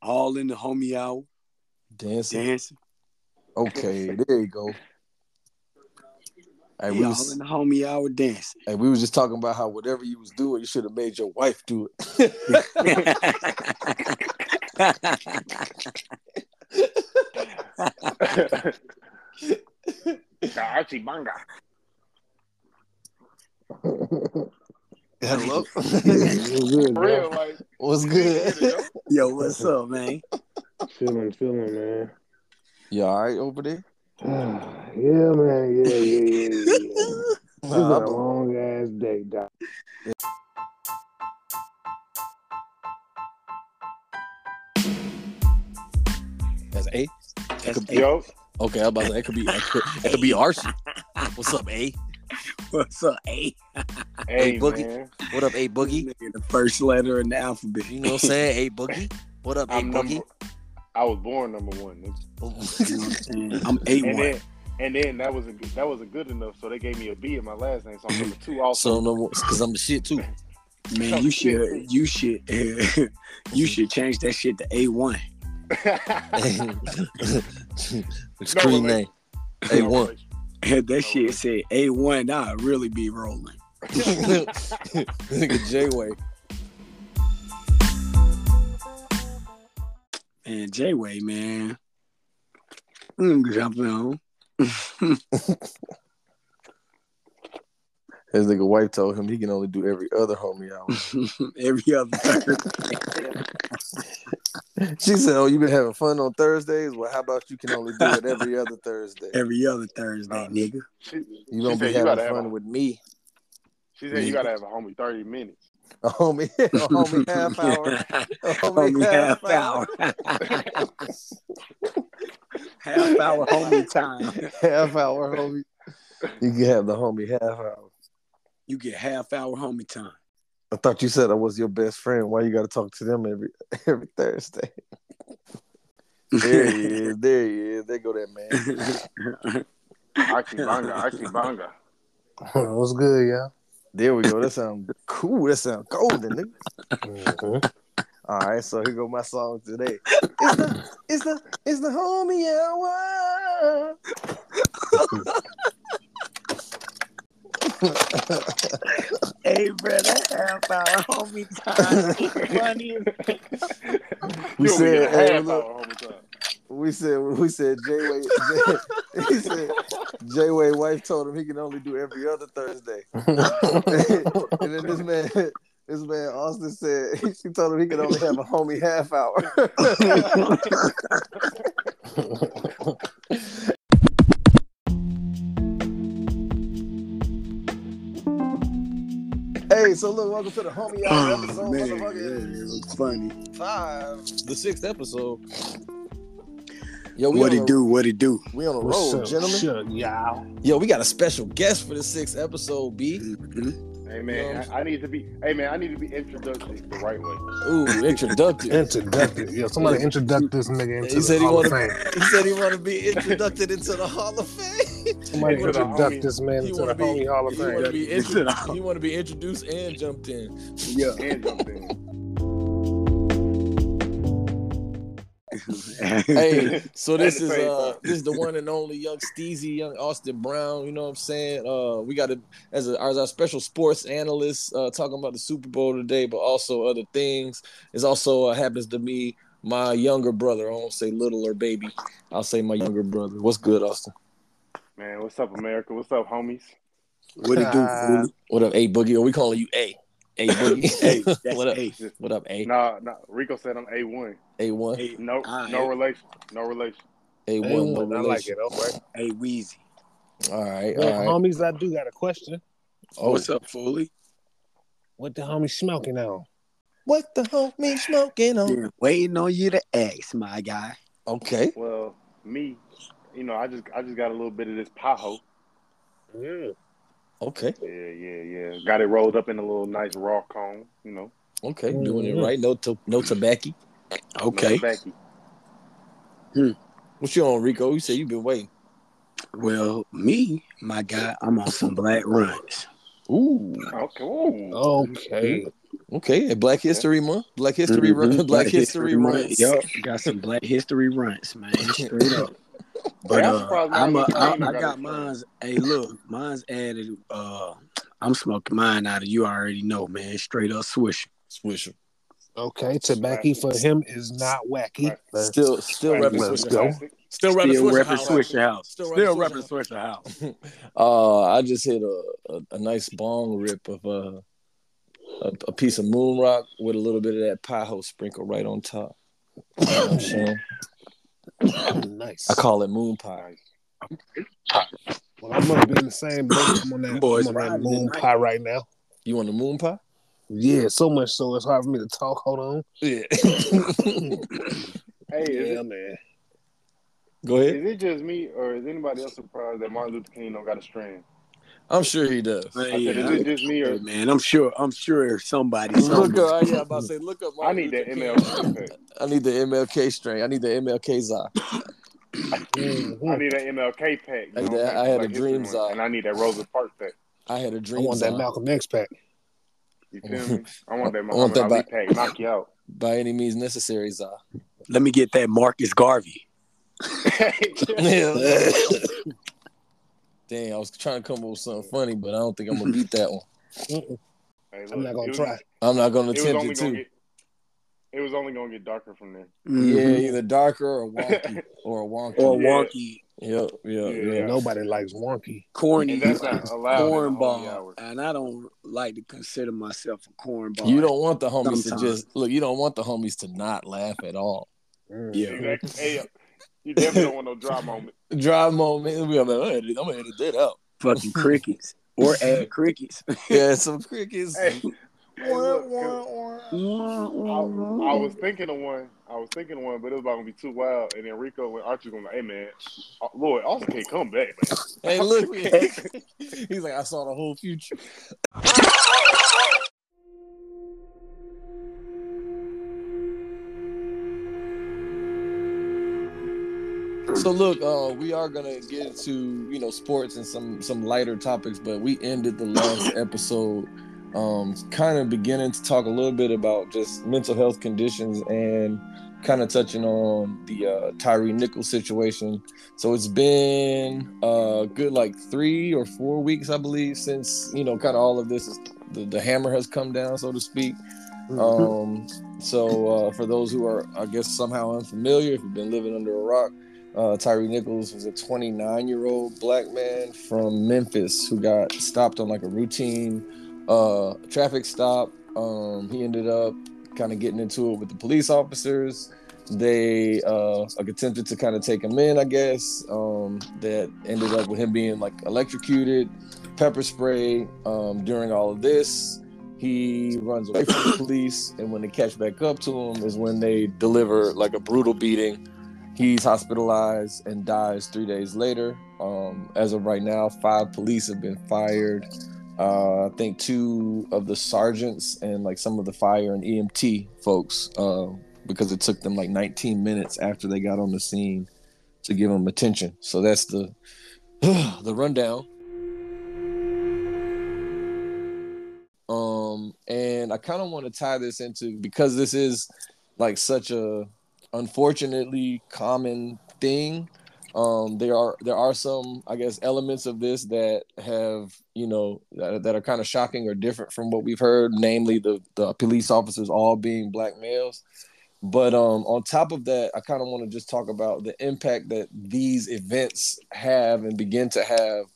all in the homie hour, Dancing. dancing. Okay, there you go. Hey, we Yeah, all was, in the homie hour, dancing. hey, we was just talking about how whatever you was doing, you should have made your wife do it. Archie Banga. Hello. good, For real, like What's good? Yo, what's up, man? Feeling, feeling, man. You all right over there? yeah, man. Yeah, yeah, yeah, yeah. It's a long ass day, doc. That's A. That's A. yo, Okay, I'm about to say, that could be that could, that could be Archie. What's up, A? What's up, A? hey, Boogie. man. What up, A Boogie? The first letter in the alphabet. You know what I'm saying? A Boogie. What up, A I'm Boogie? number. I was born number one, nigga. You know what I'm A and one. then and then that wasn't good- that wasn't good enough, so they gave me a B in my last name, so I'm number two. Also, so no, because I'm the shit too. Man, you should you should you mm-hmm. should change that shit to A one. Screen No, name. A one. That shit said A one. I'd really be rolling. Nigga J Way. And J Way, man. I'm mm, jumping on. His nigga wife told him he can only do every other homie hour. Every other Thursday. She said, "Oh, you been having fun on Thursdays? Well, how about you can only do it every other Thursday? Every other Thursday, nigga. she, You she don't be having fun a- with me, she said you gotta have a homie thirty minutes. a homie, a homie half hour, a homie, Homie half, half hour, half hour homie time. half hour homie. You can have the homie half hour. You get half hour homie time. I thought you said I was your best friend. Why you got to talk to them every every Thursday? There he is. There he is. There go that man. Archie Banga, Archie Banga. What's good, y'all? There we go. That sounds cool. That sounds golden, nigga. Mhm. All right, so here go my song today. It's the it's the it's the homie hour. hey, bro, that half hour homie time. Funny We You said, said hey, half look. hour homie time. We said we said Jay Way he said J Way wife told him he can only do every other Thursday. and then this man this man Austin said she told him he could only have a homie half hour. Hey, so look, welcome to the homie hour Oh, episode. man, motherfucker. yeah, it funny. Five, the sixth episode. Yo, we What on he do? What he do? We on the What's roll, up, gentlemen. Shut, y'all. Yo, we got a special guest for the sixth episode, B. Mhm. Hey man, I, I need to be. Hey man, I need to be introduced the right way. Ooh, introductive. Introduced. Yo, somebody introduct this nigga into He said the he Hall of Fame. he said he want to be introduced into the Hall of Fame. Somebody Into the introduct homie- this man into wanna the homie Hall of He want to Fame. be Into introduced. Hall. He oh. want to be introduced and jumped in. Yeah. And jumped in. Hey, so this is uh this is the one and only young Steezy, young Austin Brown. You know what I'm saying? Uh, we got it as a, as our special sports analyst uh, talking about the Super Bowl today, but also other things. It's also uh, happens to me my younger brother. I won't say little or baby. I'll say my younger brother. What's good, Austin? Man, what's up, America? What's up, homies? What he do? fool? What up, A Boogie? Or we calling you A? A Boogie. Hey, what up? A. What up, A? Nah, nah. Rico said I'm A one. A one. Hey, No, Ah, no A- relation. No relation. A one. No I like it. Okay. hey, Weezy. All right. Well, All right. homies, I do got a question. Oh, What's up, Foley? What the homie smoking on? what the homie smoking on? Yeah, waiting on you to ask, my guy. Okay. Well, me, you know, I just I just got a little bit of this paho. Mm. Okay. Yeah, yeah, yeah. Got it rolled up in a little nice raw cone. You know. Okay. Doing it Mhm. right. No, to- no tobacco. Okay. Becky. What you on, Rico? You say you been waiting. Well, me, my guy, I'm on some black runs. Ooh. Okay. Okay. Okay, Black History Month, Black History, Mhm. Run- Black, History, Month. runs. Yup, got some Black History runs, man. Straight up. But Hey, I'm uh, I'm, a, Martin I, got got mine's. Hey, look, mine's added. Uh, I'm smoking mine out of you already know, man. Straight up swish. Swisher. Okay, tobacco for him is not wacky. Right. but- Still, still Right, repping let's Swisher go. House. Still repping Still Swisher repping House. Swisher House. Still Still repping repping Swisher House. Uh, I just hit a, a, a nice bong rip of uh, a, a piece of moon rock with a little bit of that pie hole sprinkle right on top. You know what I'm saying? Nice. I call it moon pie. Well, I'm gonna be in the same boat. I'm on that, Boys I'm on that moon tonight. pie right now. You want the moon pie? Yeah, so much so it's hard for me to talk. Hold on. Yeah. Hey, Yeah, it, man. Go ahead. is it just me or is anybody else surprised that Martin Luther King don't got a strand? I'm sure he does. I Hey, said, yeah, is it just me or man, I'm sure. I'm sure somebody. Look up, yeah, I'm about to say, look up. I need the MLK pack. I need the MLK strain. I need the MLK Za. I need that MLK pack. I you know, did- pack I had Black a dream History and I need that Rosa Parks pack. I had a dream I want that Za. Malcolm X pack. You feel me? I want that I want that Ali pack. Knock you out. by any means necessary, Za. Let me get that Marcus Garvey. Yeah. Dang, I was trying to come up with something funny, but I don't think I'm gonna beat that one. Hey, look, I'm not gonna was- try. I'm not gonna attempt only it too. get. It was only gonna get darker from there. Yeah, Mhm. either darker or wonky or a wonky. Or Yeah. wonky Yep, yep, Yeah. yep. Nobody likes wonky. corny. And that's not allowed in the holy cornball. And I don't like to consider myself a cornball. You don't want the homies Sometimes. to just look. You don't want the homies to not laugh at all. Mm. Yeah. Exactly. Hey, you definitely don't want no dry moment. Dry moment. We are like, I'm gonna edit, I'm gonna edit that out. fucking crickets or add crickets. Yeah, some crickets. Hey, hey, look, 'cause I, I I was thinking of one. I was thinking of one, but it was about to be too wild. And then Rico and Archie gonna like, hey man, uh, Lord, Austin can't come back, man. Hey, look. He's like, I saw the whole future. So look, uh, we are gonna get into you know sports and some some lighter topics, but we ended the last episode um, kind of beginning to talk a little bit about just mental health conditions and kind of touching on the uh, Tyre Nichols situation. So it's been a good like three or four weeks, I believe, since you know kind of all of this is the, the hammer has come down, so to speak. Um, so uh, for those who are, I guess, somehow unfamiliar, if you've been living under a rock, uh, Tyre Nichols was a 29 year old black man from Memphis who got stopped on like a routine uh, traffic stop. Um, he ended up kind of getting into it with the police officers. They uh, like attempted to kind of take him in, I guess. Um, that ended up with him being like electrocuted, pepper spray. Um, during all of this, he runs away from the police, and when they catch back up to him, is when they deliver like a brutal beating. He's hospitalized and dies three days later. Um, as of right now, five police have been fired. Uh, I think two of the sergeants and like some of the fire and EMT folks, uh, because it took them like 19 minutes after they got on the scene to give them attention. So that's the the rundown. Um, and I kind of want to tie this into because this is like such a unfortunately common thing. Um, there are there are some I guess elements of this that have you know that, that are kind of shocking or different from what we've heard, namely the the police officers all being black males. But um, on top of that, I kind of want to just talk about the impact that these events have and begin to have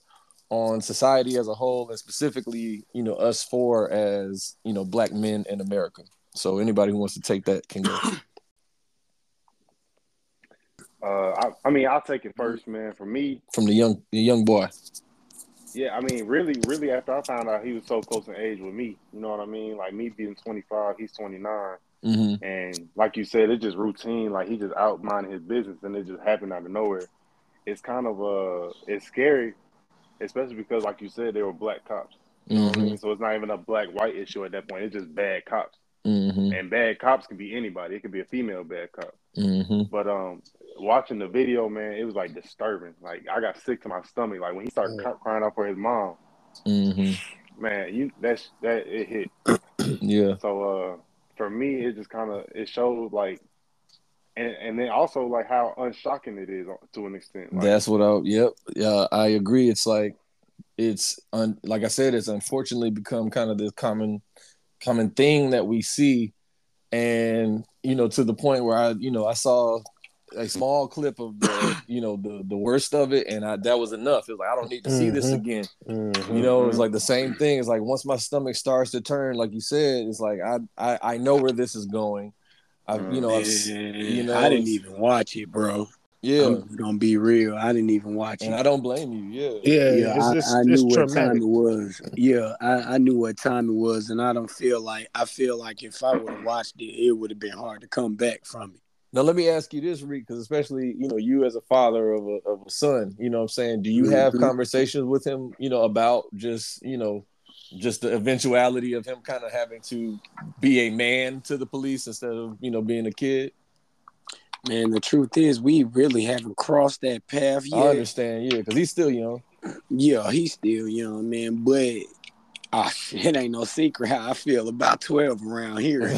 on society as a whole, and specifically, you know, us four as you know black men in America. So anybody who wants to take that can go. Uh, I, I mean, I'll take it first, man. For me, From the young the young boy. yeah, I mean, really, really, after I found out he was so close in age with me, you know what I mean? Like me being 25, he's 29. hmm And like you said, it's just routine. Like he just out minding his business, and it just happened out of nowhere. It's kind of uh, it's scary, especially because, like you said, they were black cops. You know what I hmm mean? So it's not even a black white issue at that point. It's just bad cops, hmm and bad cops can be anybody. It could be a female bad cop. hmm But um, watching the video, man, it was like disturbing. Like I got sick to my stomach. Like when he started Mm. cry- crying out for his mom, hmm man, you that's that it hit. Yeah. So uh, for me, it just kind of it shows like, and and then also like how unshocking it is to an extent. Like, That's what I. Yep. Yeah, I agree. It's like, it's un, like I said, it's unfortunately become kind of this common, common thing that we see, and you know, to the point where I, you know, I saw a small clip of the, you know, the the worst of it, and I that was enough. It was like I don't need to see this Mhm. again. Mhm. You know, it's like the same thing. It's like once my stomach starts to turn, like you said, it's like I I, I know where this is going. I you know I've, Man, you know I didn't even watch it, bro. Yeah, I'm gonna be real. I didn't even watch and it. I don't blame you. Yeah, Yeah, yeah, it's I, just I knew what time it was. Yeah, I, I knew what time it was, and I don't feel like I feel like if I would have watched it, it would have been hard to come back from it. Now let me ask you this, Reek, because especially you know you as a father of a of a son, you know what I'm saying. Do you have Mhm. conversations with him, you know, about just you know, just the eventuality of him kind of having to be a man to the police instead of you know being a kid? Man, the truth is, we really haven't crossed that path yet. I understand, yeah, because he's still young. Yeah, he's still young, man, but shit, it ain't no secret how I feel about twelve around here.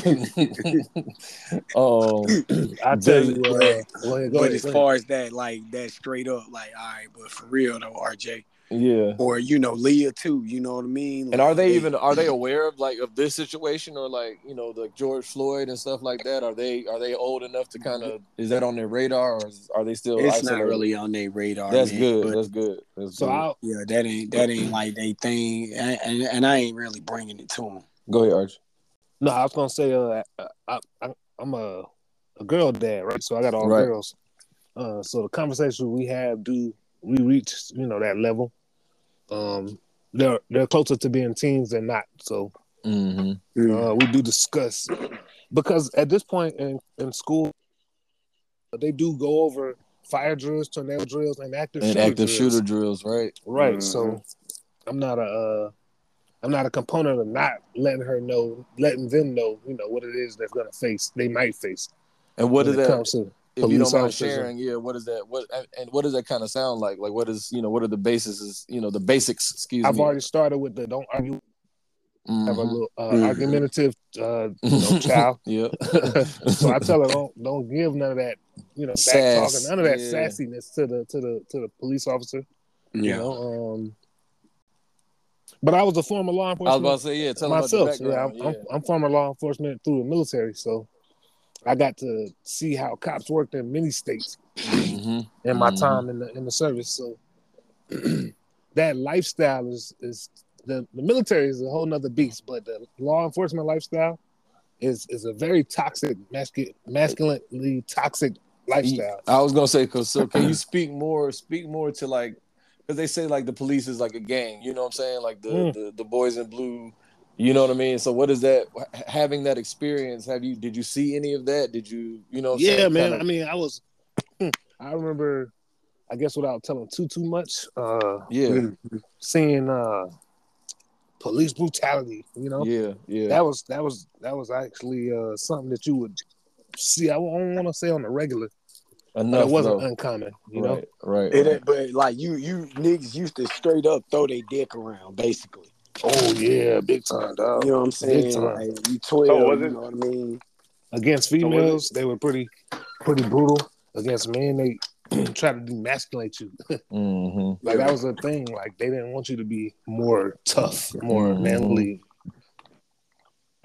um, I tell you, uh, go ahead, but ahead, as far as that, like that straight up, like all right, but for real though, RJ, yeah. or you know Leah too, you know what I mean? And are Like, they even are they aware of like of this situation or like you know the George Floyd and stuff like that? Are they are they old enough to kind of is that on their radar or is, are they still? It's isolated? not really on their radar. That's man, good. but- That's good. That's So good. I'll yeah, that ain't that ain't like they thing, and, and, and I ain't really bringing it to them. Go ahead, Arch. no, I was gonna say, uh, I, I, I'm a a girl dad, right? So I got all Right. girls. Uh, so the conversations we have do we reach, you know, that level. Um, they're they're closer to being teens than not. So Mm-hmm. uh, we do discuss because at this point in, in school, they do go over fire drills, tornado drills, and active And shooter active drills. shooter drills, right? Right. Mhm. So I'm not a uh, I'm not a component of not letting her know, letting them know, you know, what it is they're gonna face. They might face And what when is it that? If you don't mind officers sharing, yeah, what is that? What and- what does that kind of sound like? Like, what is you know, what are the basis? You know, the basics. Excuse me. I've already started with the don't argue, have a Mhm. little uh, Mhm. argumentative uh, you know, child. Yeah. so I tell her don't don't give none of that, you know, back talking, none of that yeah. sassiness to the to the to the police officer. You Yeah, know, um, but I was a former law enforcement. I was about to say, yeah. Tell myself. about Yeah, I'm, background. I'm, I'm former law enforcement through the military, so I got to see how cops worked in many states Mhm. in my Mhm. time in the in the service. So that lifestyle is is the, the military is a whole nother beast, but the law enforcement lifestyle is is a very toxic, masculine, masculinely toxic lifestyle. I was gonna say, cause so can you speak more? Speak more to like, cause they say like the police is like a gang. You know what I'm saying? Like the Mm. the, the boys in blue. You know what I mean? So what is that? Having that experience, have you? Did you see any of that? Did you? You know? Yeah, saying? man. Kinda- I mean, I was. I remember, I guess without telling too too much, uh, yeah, seeing uh, police brutality. You know, yeah, yeah. that was that was that was actually uh, something that you would see. I don't want to say on the regular, but Enough. it wasn't though. uncommon. You know, right, right. It right. but like you, you niggas used to straight up throw their dick around, basically. Oh yeah, big time, dog. You know what I'm saying? time. Like you twelve, So was you know what I mean? Against was it- females, they were pretty pretty brutal. Against men, they try to demasculate you. Mhm. Like that was a thing. Like they didn't want you to be more tough, more Mhm. manly.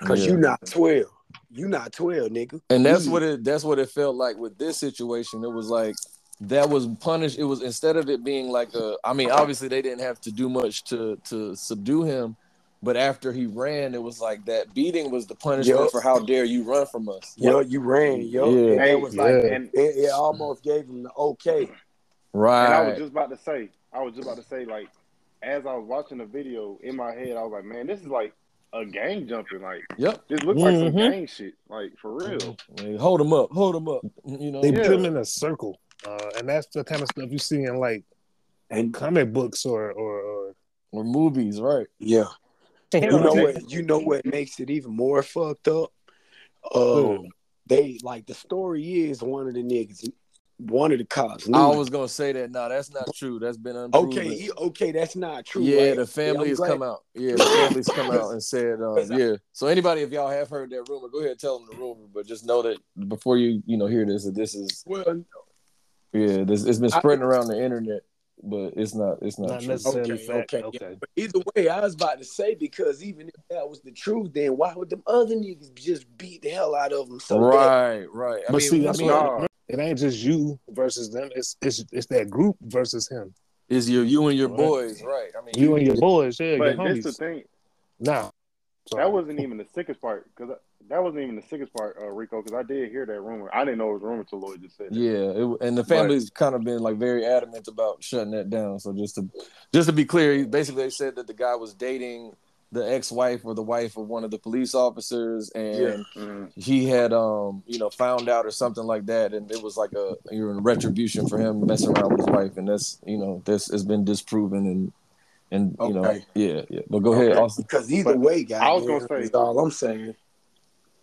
Cause Yeah. you not twelve. You not twelve, nigga. and that's We- what it that's what it felt like with this situation it was like that was punished it was instead of it being like a i mean obviously they didn't have to do much to to subdue him but after he ran it was like that beating was the punishment Yup. for how dare you run from us Yo, you ran, yo. Yeah. And it was like and it, it almost gave him the okay. Right. And I was just about to say, I was just about to say, like, as I was watching the video in my head, I was like, man, this is like a gang jumping. Like, yep this looks like some Mhm. gang shit. Like, for real. Hey, hold him up hold him up you know They Yeah. put them in a circle, uh, and that's the kind of stuff you see in like And comic books or or, or or movies right yeah. you You know what you know what makes it even more fucked up? Um Hmm. they like the story is one of the niggas one of the cops. knew I was gonna say that. No, that's not true. That's been unproven. okay. he- Okay, that's not true. Yeah, right? the family I'm has glad- come out. Yeah, the family's come out and said, um, yeah. So anybody, if y'all have heard that rumor, go ahead and tell them the rumor. But just know that before you, you know, hear this, that this is, Well, yeah, this it's been I- spreading around the internet, but it's not, it's not, Not true. necessarily Okay, fact. okay, Okay. But either way, I was about to say because even if that was the truth, then why would them other niggas just beat the hell out of them? So that- right, right. I But mean, see, I that's mean, what- It ain't just you versus them. It's it's it's that group versus him. is your you and your Right. boys, right? I mean, You and your boys, yeah, your But this the homies. thing. Nah, sorry. That wasn't even the sickest part because that wasn't even the sickest part, uh, Rico. Because I did hear that rumor. I didn't know it was a rumor until Lloyd just said. it. Yeah, it, and the family's kind of been like very adamant about shutting that down. So just to just to be clear, basically they said that the guy was dating the ex-wife or the wife of one of the police officers, and Mhm. he had um you know found out or something like that, and it was like a you're in retribution for him messing around with his wife, and that's you know this has been disproven and and you know yeah yeah. But go ahead, Austin. Because either But way, guys, I was gonna say- that's all I'm saying.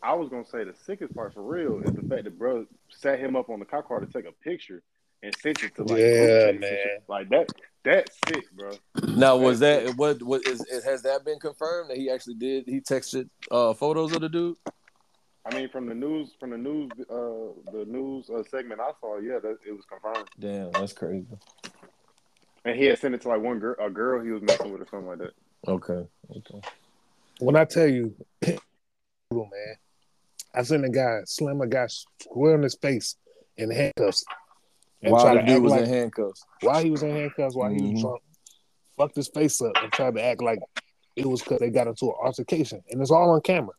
I was gonna say the sickest part for real is the fact that bro sat him up on the cop car to take a picture and sent it to like Yeah, group man. shit. like that. That's sick, bro. Now was that what what is has that been confirmed that he actually did he texted uh photos of the dude? I mean, from the news, from the news, uh, the news uh, segment I saw, yeah, that it was confirmed. Damn, that's crazy. And he had sent it to like one girl, a girl he was messing with or something like that. Okay, okay. when I tell you, man, I seen a guy slam a guy square in his face in handcuffs. And While the dude was like in handcuffs. while he was in handcuffs, while he Mhm. was drunk, fucked his face up and tried to act like it was because they got into an altercation, and it's all on camera.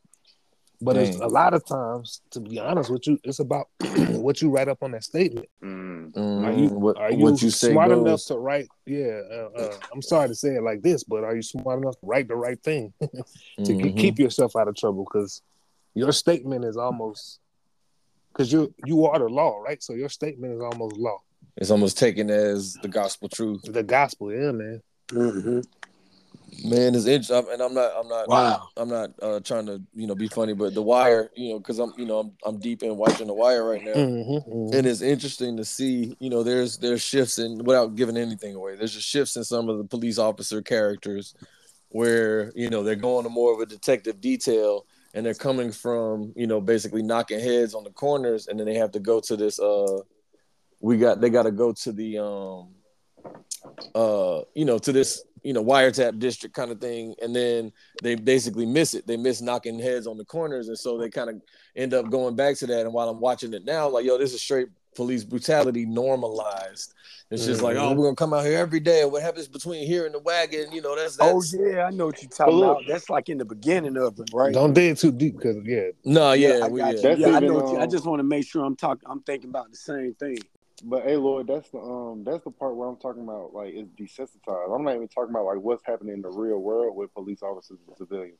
But it's a lot of times, to be honest with you, it's about what you write up on that statement. Mm. Are you Mhm. what, are you, what you say smart goes. enough to write? Yeah, uh, uh, I'm sorry to say it like this, but are you smart enough to write the right thing to ke- Mhm. keep yourself out of trouble? Because your statement is almost because you you are the law, right? So your statement is almost law. It's almost taken as the gospel truth. The gospel, yeah, man. Mm-hmm. Man, it's interesting, and I'm not, I'm not, Wow. I'm not uh, trying to, you know, be funny, but The Wire, you know, because I'm, you know, I'm, I'm deep in watching The Wire right now, Mm-hmm, and it's interesting to see, you know, there's there's shifts in without giving anything away. There's just shifts in some of the police officer characters, where you know they're going to more of a detective detail, and they're coming from, you know, basically knocking heads on the corners, and then they have to go to this. uh We got they got to go to the um uh you know to this you know wiretap district kind of thing and then they basically miss it they miss knocking heads on the corners and so they kind of end up going back to that and while i'm watching it now like yo this is straight police brutality normalized it's just like oh Mhm. we're gonna come out here every day and what happens between here and the wagon you know that's, Oh that's yeah, I know what you're talking look- about. That's like in the beginning of it, right? Don't dig too deep because yeah, no yeah, I we, got yeah. you. Yeah, I know. What you, I um, just want to make sure I'm talking. I'm thinking about the same thing. But hey, Lord, that's the um, that's the part where I'm talking about like it's desensitized. I'm not even talking about like what's happening in the real world with police officers and civilians.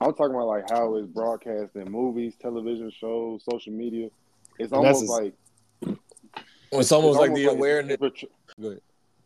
I'm talking about like how it's broadcast in movies, television shows, social media. It's And that's almost as- like it's almost like the if- awareness if a tr- Go ahead.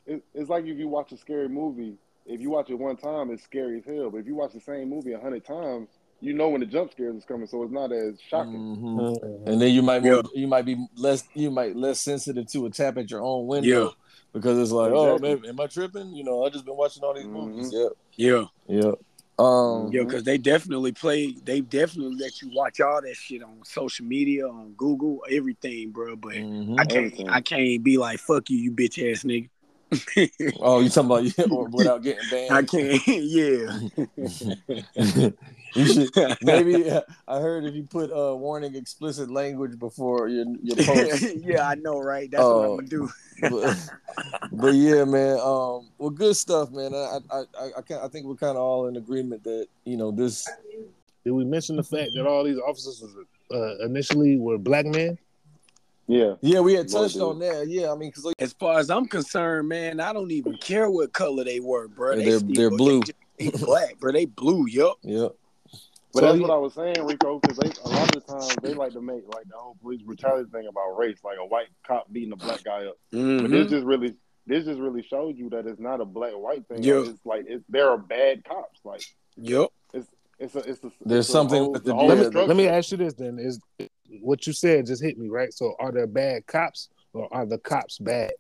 it- it's like if you watch a scary movie. If you watch it one time, it's scary as hell. But if you watch the same movie a hundred times, you know when the jump scares is coming, so it's not as shocking. Mhm. and then you might Yeah. you might be less you might less sensitive to a tap at your own window Yeah. because it's like oh man am I tripping you know I just been watching all these movies Mhm. yeah Yeah, yeah um yeah, because they definitely play. They definitely let you watch all that shit on social media, on Google, everything, bro. But mhm. I can't. Everything. I can't be like fuck you, you bitch ass nigga. oh you talking about yeah, or without getting banned? I can't. Yeah. You should maybe I heard if you put uh warning explicit language before your your post yeah, I know, right? That's what Oh. I'm gonna do. but, but yeah, man. Um, well, good stuff, man. I I I, I, can I think we're kind of all in agreement that you know this. did we mention the fact that all these officers uh, initially were black men? Yeah, Yeah, we had touched on that. Yeah, I mean, because As far as I'm concerned, man, I don't even care what color they were, bro. They They're- still- they're blue. They, just- they black, bro. They blue, yup. yeah, But So that's you- what I was saying, Rico, because a lot of the times they like to make like the whole police brutality thing about race, like a white cop beating a black guy up. But Mhm. this just really this just really shows you that it's not a black white thing. Yeah. Like, it's like it's, there are bad cops. Like yep. it's it's a it's a There's it's a something whole, with the the- Let me, let me ask you this then: Is what you said just hit me right? So, are there bad cops or are the cops bad?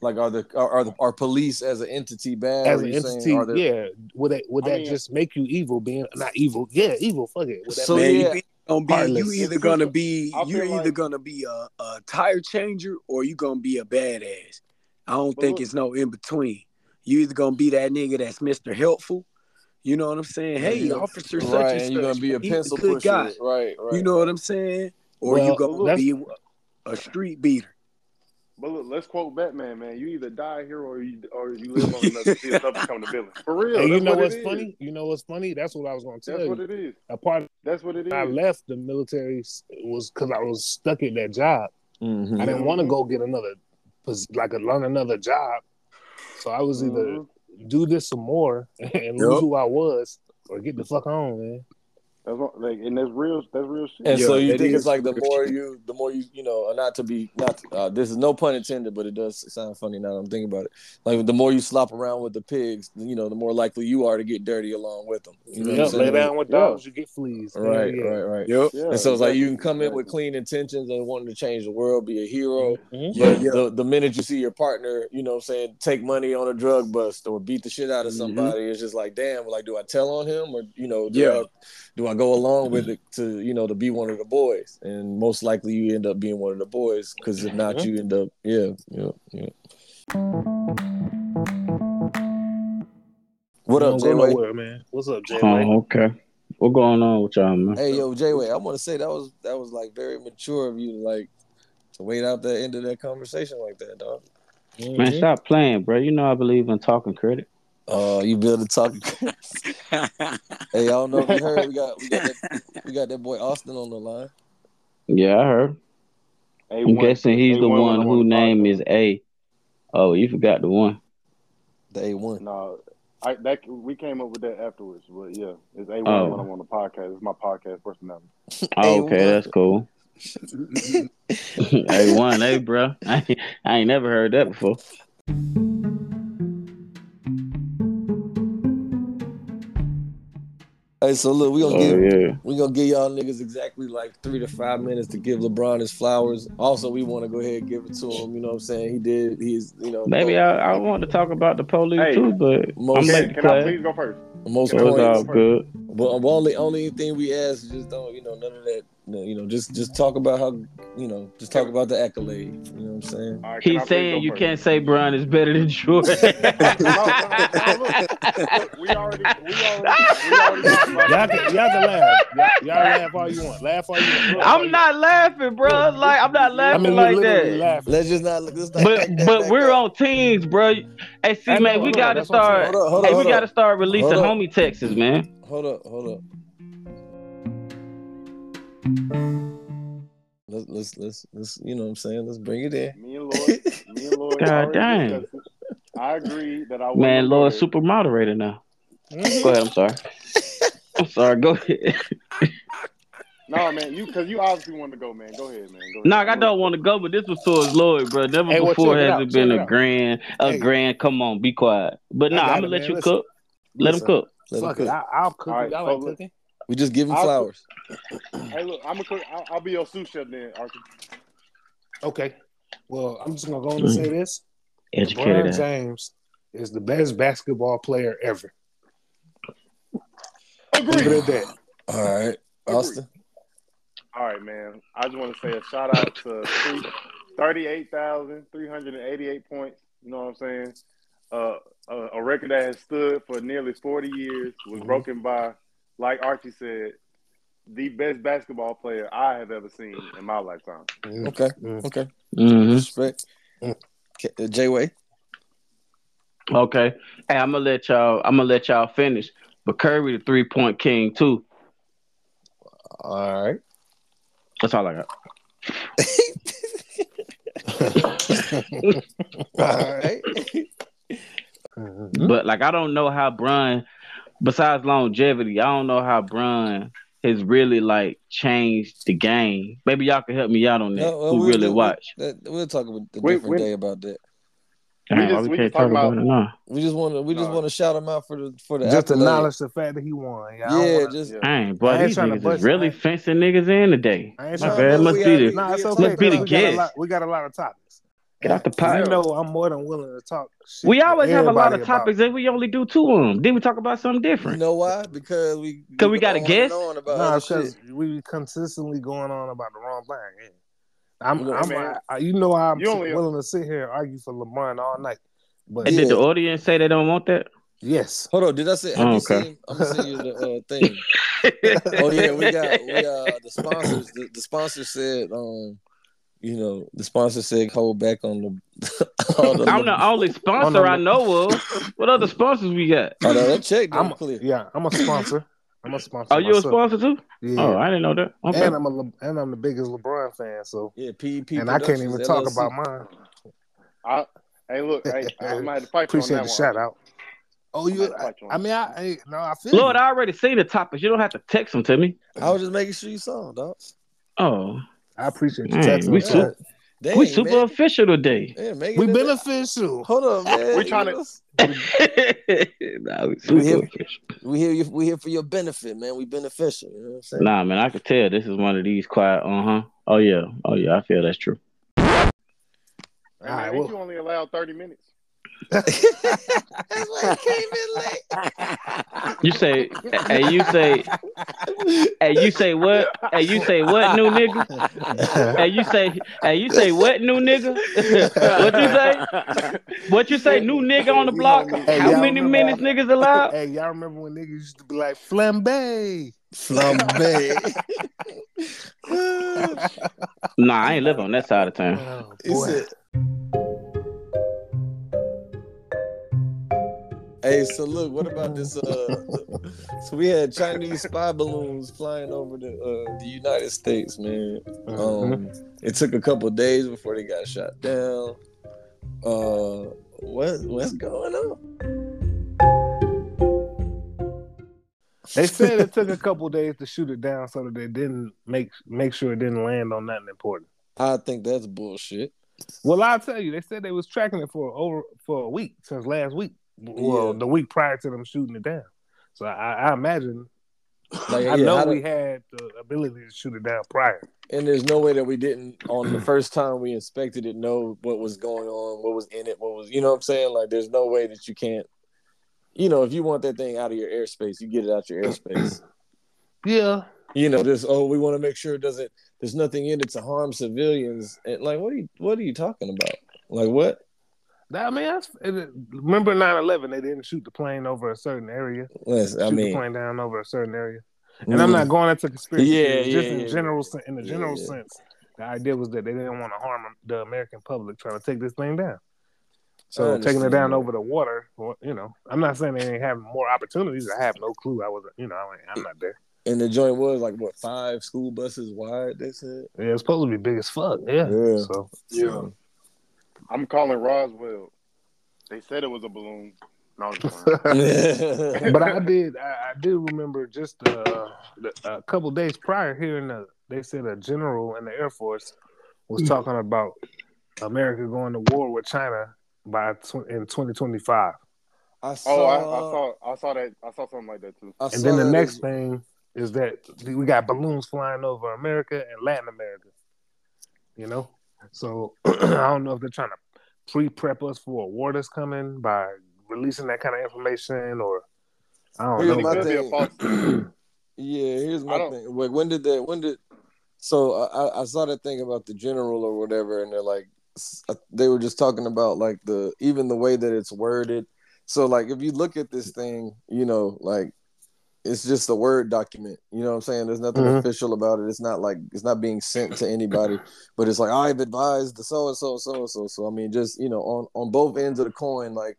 Like, are the are, are the are police as an entity bad? As an you saying, entity, there- yeah. Would that would I that mean- just make you evil? Being not evil, yeah, evil. Fuck it. Would that So, make- Man, yeah. you either gonna be Heartless. you either gonna be you're either like- gonna be a, a tire changer or you gonna be a badass. I don't But think look- it's no in between. You either gonna be that nigga that's Mr. Helpful. You know what I'm saying? Hey, Yeah. officer such right? and And you're gonna be a he's pencil good pusher, guy. right? Right. You know what I'm saying? Or Well, you gonna that's- be a street beater. But look, let's quote Batman, man. You either die here or you or you live on another to see yourself become the villain. For real. And you know what what's it is. funny? You know what's funny? That's what I was going to tell That's you. what it is. A part That's what it is. I left the military was because I was stuck in that job. Mhm. I didn't want to go get another, pos- like a, learn another job. So I was either Mhm. do this some more and lose who I was, or get the fuck home, man. That's what, like, and that's real. That's real shit. And Yeah, so you it think it's like the more you, the more you, you know, not to be, not uh, this is no pun intended, but it does sound funny now that I'm thinking about it. Like the more you slop around with the pigs, you know, the more likely you are to get dirty along with them. You know what Yep, lay down with Yeah. dogs, you get fleas. Right, yeah. right, right. Yep. Yeah, And so it's like you can come in with clean intentions and wanting to change the world, be a hero. Mhm. But yeah. the, the minute you see your partner, you know what I'm saying, take money on a drug bust or beat the shit out of Mhm. somebody, it's just like, damn, like, do I tell on him or, you know, do, Yeah. I, do I go along with mm-hmm. it to, you know, to be one of the boys? And most likely you end up being one of the boys because if not, you end up, yeah, yeah, yeah. What up, Don't Jay? man. What's up, Jay? Oh, um, okay. What going on with y'all, man? Hey, yo, Jay, I want to say that was that was like very mature of you like to wait out the end of that conversation like that, dog. Man, mm-hmm. stop playing, bro. You know I believe in talking credit. Oh, you build a talking. hey, I don't know if you heard. We got we got that, we got that boy Austin on the line. Yeah, I heard. I'm guessing he's the A1 one on whose the name podcast. is A. Oh, you forgot the one. The A one. No, I that we came up with that afterwards, but yeah, it's A one Oh. when I'm on the podcast. It's my podcast personality. Oh, okay, that's cool. A one, A bro. I, I ain't never heard that before. Hey, so look, we gonna Oh, give yeah. we gonna give y'all niggas exactly like three to five minutes to give LeBron his flowers. Also, we want to go ahead and give it to him. You know what I'm saying? He did. He's you know Maybe I, I want to talk about the police Hey, too, but most- I'm Can, making can I please go first? most Can So I all good. But the only only thing we ask is just don't you know none of that. No, You know, just just talk about how you know just talk about the accolade. You know what I'm saying? All right, can I He's saying you first? can't say Bron is better than Jordan. no, no, no, look, look, we already, we already, we already Y'all can, y'all can laugh. Y'all, y'all laugh all you want. Laugh all you want. Look, I'm not laughing, bro. Like I'm not I laughing mean, like that. laughing. Let's just not. Let's not But that but back we're on teams, bro. Hey, see, I man, know, we gotta that's start. Hold up, hold Hey, up, we hold gotta start releasing homie Texas, man. Hold up, hold up. Let's let's let's let's you know what I'm saying. Let's bring it in. Me and Lloyd, me and Lloyd. God already dang. I agree that I Man, wouldn't Lord, super moderator now. Mhm. Go ahead. I'm sorry. I'm sorry. Go ahead. No, man, you because you obviously want to go, man. Go ahead, man. Go ahead. No, I don't want to go, but this was towards Lloyd, bro. Never Hey, before check it has it been check it a out. grand, a Hey. grand. Come on, be quiet. But I nah, I'm gonna let man. you Listen. cook. Let him cook. Let him Fuck it. cook. I, I'll cook. All it. right, Y'all so like look- cooking? We just give him I'll flowers. Hey, look, I'm a cook. I'll, I'll be your sous chef then, Arthur. Okay. Well, I'm just gonna go on and say this: Educated. LeBron ass. James is the best basketball player ever. Leave it Agree. at that. All right, Austin. All right, man. I just want to say a shout out to three, 38,388 points. You know what I'm saying? Uh, a, a record that has stood for nearly 40 years was Mhm. broken by, like Archie said, the best basketball player I have ever seen in my lifetime. Mm. Okay, Mm. okay. hmm Respect. Mm. K- J Way. Okay. Hey, I'm gonna let y'all. I'm gonna let y'all finish. But Curry, the three point king too. All right. That's all I got. All right. But like, I don't know how Bron, besides longevity, I don't know how Bron has really like changed the game. Maybe y'all can help me out on that. No, well, Who we'll- really we'll- watch? Uh, we'll talk about a Wait, different wait. day about that. Damn, why just- we we can't just talk about about- it now? We just want to we just No. want to shout him out for the for the Just accolade. acknowledge the fact that he won. Yeah, Yeah, wanna- just Yeah. Dang, boy, I ain't these trying niggas is really I- fencing niggas in today. My bad, must be the Nah, it's we- okay. must be the 'cause we got a guest. We got a lot of topics. Get out the You pot. know, I'm more than willing to talk. Shit We always have a lot everybody of about- topics and we only do two of them. Then we talk about something different. you know why? Because we 'Cause we got a go on guest? and on about Nah, because we consistently going on about the wrong thing. Yeah. I'm, You know, I'm, man. I, you know, I'm You only- willing to sit here and argue for LeBron all night. But And Yeah. did the audience say they don't want that? yes, Hold on, did I say? Have Oh, you okay. seen? I'm gonna send you the uh, thing. oh yeah, we got we uh the sponsors. The, the sponsor said, um, you know, the sponsor said hold back on the. on the I'm the only sponsor I know of. What other sponsors we got? Oh, no, that check I'm clear. yeah, I'm a sponsor. I'm a sponsor. Are you a sponsor too? Yeah. Oh, I didn't know that. Okay. and I'm a Le- and I'm the biggest LeBron fan. So Yeah, PEP. and I can't even Productions, talk LLC. about mine. I, hey, look, hey, I might have to fight on Appreciate that the one. shout out. Oh, you? might fight you on I mean, I, I no, I feel Lord, you. I already seen the topics. You don't have to text them to me. I was just making sure you saw, dog. Oh, I appreciate you Dang, texting we me. super- Dang, we super man. official today. Yeah, make We it beneficial. Hold on, man. We tryna- nah, we super here- official. We here. We here for your benefit, man. We beneficial. You know what I'm saying? Nah, man, I could tell this is one of these quiet. Uh huh. Oh yeah. Oh yeah. I feel that's true. Hey, man, All right, ain't well- you only allowed 30 minutes? That's why he came in late. You say, and you say, and you say what? And you say what, new nigga? And you say, and you say what, new nigga? what you say? What you say, new nigga on the block? Hey, How many remember- minutes niggas allowed? Hey, y'all remember when niggas used to be like flambe? Flambe. Nah, I ain't live on that side of town. Oh, Hey, so look, what about this? Uh, so we had Chinese spy balloons flying over the uh, the United States, man. Mhm. Um, it took a couple days before they got shot down. Uh, what what's going on? They said it took a couple days to shoot it down so that they didn't make make sure it didn't land on nothing important. I think that's bullshit. Well, I'll tell you, they said they was tracking it for over for a week since last week. Well, Yeah. the week prior to them shooting it down. So I, I imagine Like, I yeah, know we had the ability to shoot it down prior. and there's no way that we didn't on the first time we inspected it know what was going on, what was in it, what was you know what I'm saying? Like there's no way that you can't you know, if you want that thing out of your airspace, you get it out your airspace. Yeah. you know, this oh, we want to make sure it doesn't there's nothing in it to harm civilians. And like what are you what are you talking about? Like what? That, I mean, that's, it, remember 9-11, they didn't shoot the plane over a certain area. Listen, I shoot the plane down over a certain area. And I'm mm-hmm. not going into conspiracy. Yeah, theories, just yeah, in yeah, general, sen- in the general yeah. sense, the idea was that they didn't want to harm the American public trying to take this thing down. So taking it down over the water, well, you know, I'm not saying they ain't having more opportunities. I have no clue. I wasn't, you know, I ain't- I'm not there. and the joint was like what five school buses wide, they said. Yeah, it's supposed to be big as fuck. Yeah. Yeah. So Yeah. I'm calling Roswell. They said it was a balloon. No, I'm just playing. but I did, I, I do remember just uh, a couple days prior hearing the, they said a general in the Air Force was talking about America going to war with China by tw- in 2025. I saw, oh, I, I saw, I saw that, I saw something like that too. I And then the next as- thing is that we got balloons flying over America and Latin America. You know, so I don't know if they're trying to pre-prep us for a war that's coming by releasing that kind of information, or I don't Here's my know. a thing. Yeah, here's my thing. Wait, when did that? When did? So I, I- I saw that thing about the general or whatever, and they're like, uh, they were just talking about like the even the way that it's worded. So like, if you look at this thing, you know, like it's just a word document. You know what I'm saying? There's nothing Mhm. official about it. It's not like it's not being sent to anybody, but it's like I've advised the so and so, so and so. So I mean, just you know, on on both ends of the coin, like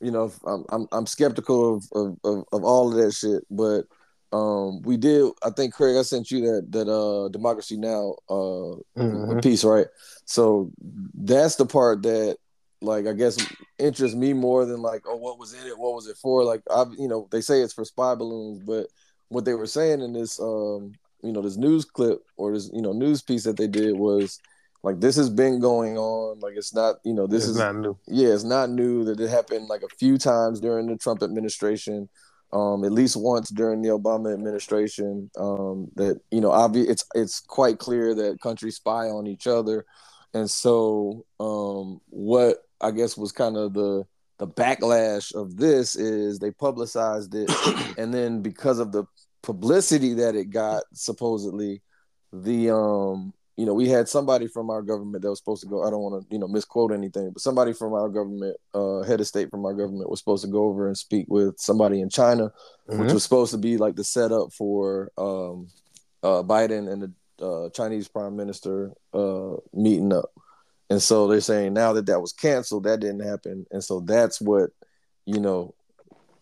you know, I'm I'm, I'm skeptical of, of of of all of that shit, but um we did i think craig i sent you that that uh democracy now uh Mhm. piece right so that's the part that like i guess interests me more than like oh what was in it what was it for like i you know they say it's for spy balloons but what they were saying in this um you know this news clip or this you know news piece that they did was Like this has been going on. Like it's not, you know, this It's is not new. yeah, it's not new that it happened like a few times during the Trump administration, um, at least once during the Obama administration. Um, that you know, obvi- it's it's quite clear that countries spy on each other, and so um, what I guess was kind of the the backlash of this is they publicized it, and then because of the publicity that it got, supposedly, the um you know, we had somebody from our government that was supposed to go. I don't want to, you know, misquote anything, but somebody from our government, uh, head of state from our government, was supposed to go over and speak with somebody in China, which Mhm. was supposed to be like the setup for um, uh, Biden and the uh, Chinese Prime Minister uh, meeting up. And so they're saying now that that was canceled, that didn't happen, and so that's what, you know,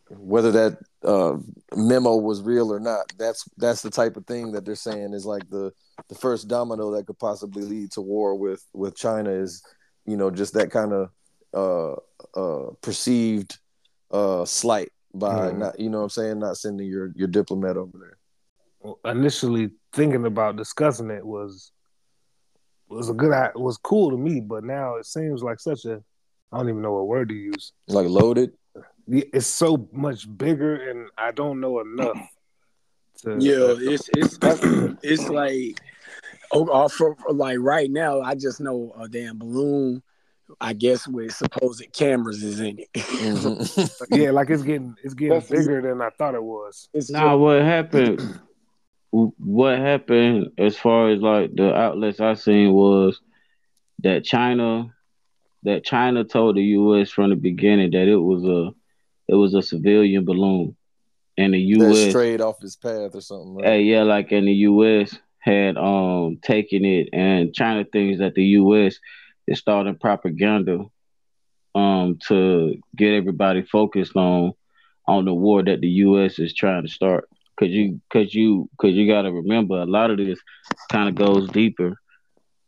whether that uh, memo was real or not, that's that's the type of thing that they're saying is like the the first domino that could possibly lead to war with with China is, you know, just that kind of uh, uh, perceived uh, slight by Mhm. not, you know, what I'm saying, not sending your your diplomat over there. Well, Initially thinking about discussing it was was a good i- was cool to me, but now it seems like such a I don't even know what word to use. Like loaded. Yeah, It's so much bigger, and I don't know enough. To, Yeah, it's it's it's like oh, uh, for, for like right now, I just know a damn balloon. I guess with supposed cameras is in it. Mhm. yeah, like it's getting it's getting bigger than I thought it was. It's Nah, what happened? What happened as far as like the outlets I seen was that China, that China told the U.S. from the beginning that it was a, it was a civilian balloon, and the U.S. straight off his path or something. Right? Hey, yeah, like in the U.S. had um taken it, and China thinks that the U.S. is starting propaganda um to get everybody focused on on the war that the U.S. is trying to start. Cause you, cause you, cause you got to remember a lot of this kind of goes deeper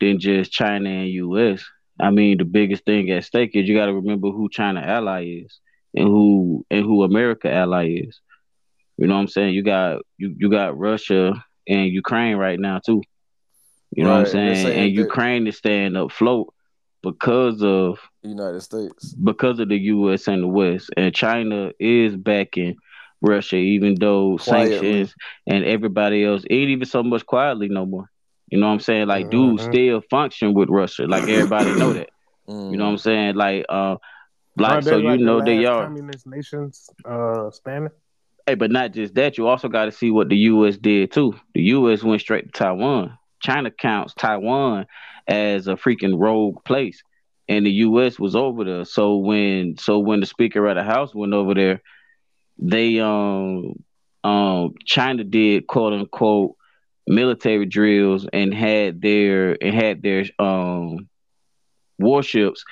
than just China and U.S. I mean, the biggest thing at stake is you got to remember who China ally is and who and who America ally is. You know what I'm saying? You got you you got Russia and Ukraine right now too. You know what I'm Right, they're saying? saying And Ukraine is staying afloat because of United States. because of the U.S. and the West, and China is backing Russia, even though Quietly. sanctions and everybody else ain't even so much quietly no more. You know what I'm saying? Like, dudes Mhm. still function with Russia. Like everybody know that. Mm. You know what I'm saying? Like, uh, like so you like the know they are. communist nations uh, standing. Hey, but not just that. You also got to see what the U.S. did too. The U.S. went straight to Taiwan. China counts Taiwan as a freaking rogue place, and the U.S. was over there. So when so when the Speaker of the House went over there, they um um China did quote unquote military drills and had their and had their um warships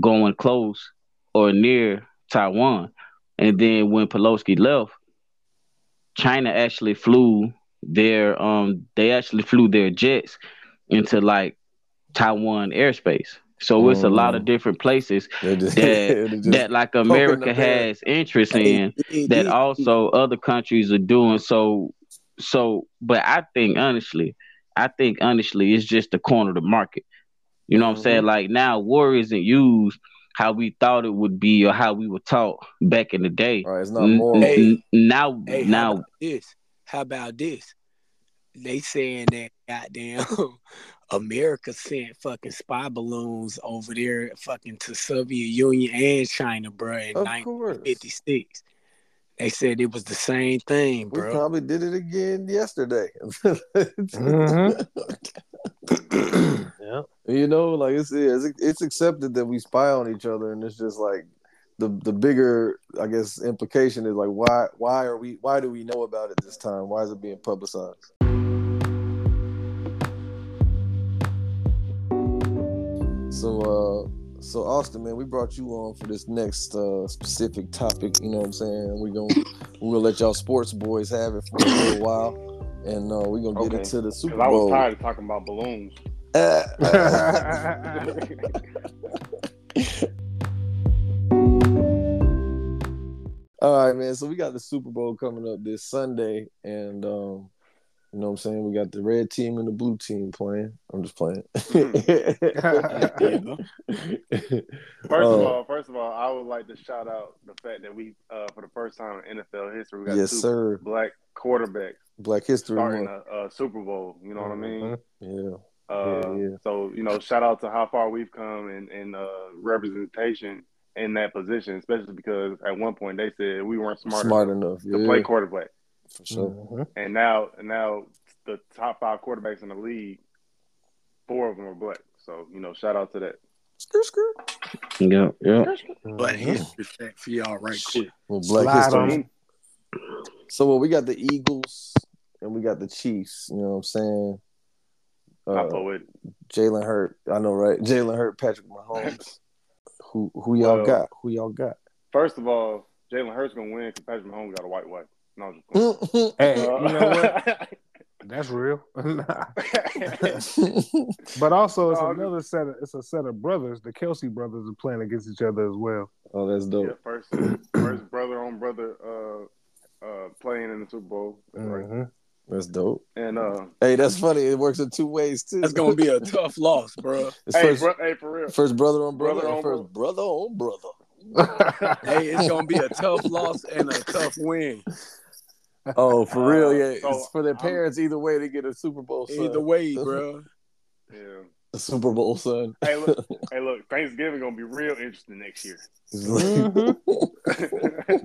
going close or near Taiwan. And then when Pelosi left, China actually flew their um they actually flew their jets into like Taiwan airspace. So it's a lot of Mm. different places just- that- that like America bear. has interest in that also other countries are doing so so but i think honestly i think honestly it's just the corner of the market you know what i'm saying like now war isn't used how we thought it would be or how we were taught back in the day All right, it's not N- moral. Hey, n- now Hey, how now about this? How about this? They saying that goddamn America sent fucking spy balloons over there fucking to Soviet Union and China, bro, in Of course. 1956. They said it was the same thing, We probably did it again yesterday. Mhm. yeah. You know, like it's, it's it's accepted that we spy on each other, and it's just like the the bigger, I guess, implication is like why why are we why do we know about it this time? Why is it being publicized? So uh so Austin, man, we brought you on for this next uh specific topic, you know what I'm saying? We're gonna we're gonna let y'all sports boys have it for a little while. And uh, we're gonna get Okay. into the Super Bowl. I was tired of talking about balloons. All right, man. So we got the Super Bowl coming up this Sunday, and um, You know what I'm saying? We got the red team and the blue team playing. I'm just playing. First of Uh, all, first of all, I would like to shout out the fact that we, uh, for the first time in NFL history, we got yes, two sir. black quarterbacks Black History starting Month. a, a Super Bowl. You know what I mean? Yeah. Uh, Yeah, yeah. So you know, shout out to how far we've come in, in uh, representation in that position, especially because at one point they said we weren't smart, Smart enough enough. to Yeah, play quarterback, for sure. and now and now the top five quarterbacks in the league, four of them are black. So you know, shout out to that. Skr, skr. Yeah, yeah. But history fact for y'all right quick. Well, Black History. So well, we got the Eagles and we got the Chiefs. You know what I'm saying? Not Uh, poetic. Jalen Hurt. I know, right? Jalen Hurt, Patrick Mahomes. who who y'all Well- got? Who y'all got? First of all, Jalen Hurts gonna win because Patrick Mahomes got a white wife. No, I'm just playing. Hey, Uh, you know what? That's real. but also, it's No, another set. Of, it's a set of brothers. The Kelce brothers are playing against each other as well. oh, that's yeah, dope. first, first brother on brother uh, uh, playing in the Super Bowl. That's right. Mhm. That's dope. And uh, Hey, that's funny. It works in two ways too. That's gonna be a tough loss, bro. It's hey, first, bro, hey, for real. first brother on brother, Brother on first brother on brother. Hey, it's gonna be a tough loss and a tough win. Oh, for real? Uh, Yeah, so it's for their I'm- parents. either way, they get a Super Bowl. Son. Either way, bro. Yeah. a Super Bowl son. Hey, look, hey, look. Thanksgiving gonna be real interesting next year. Mhm.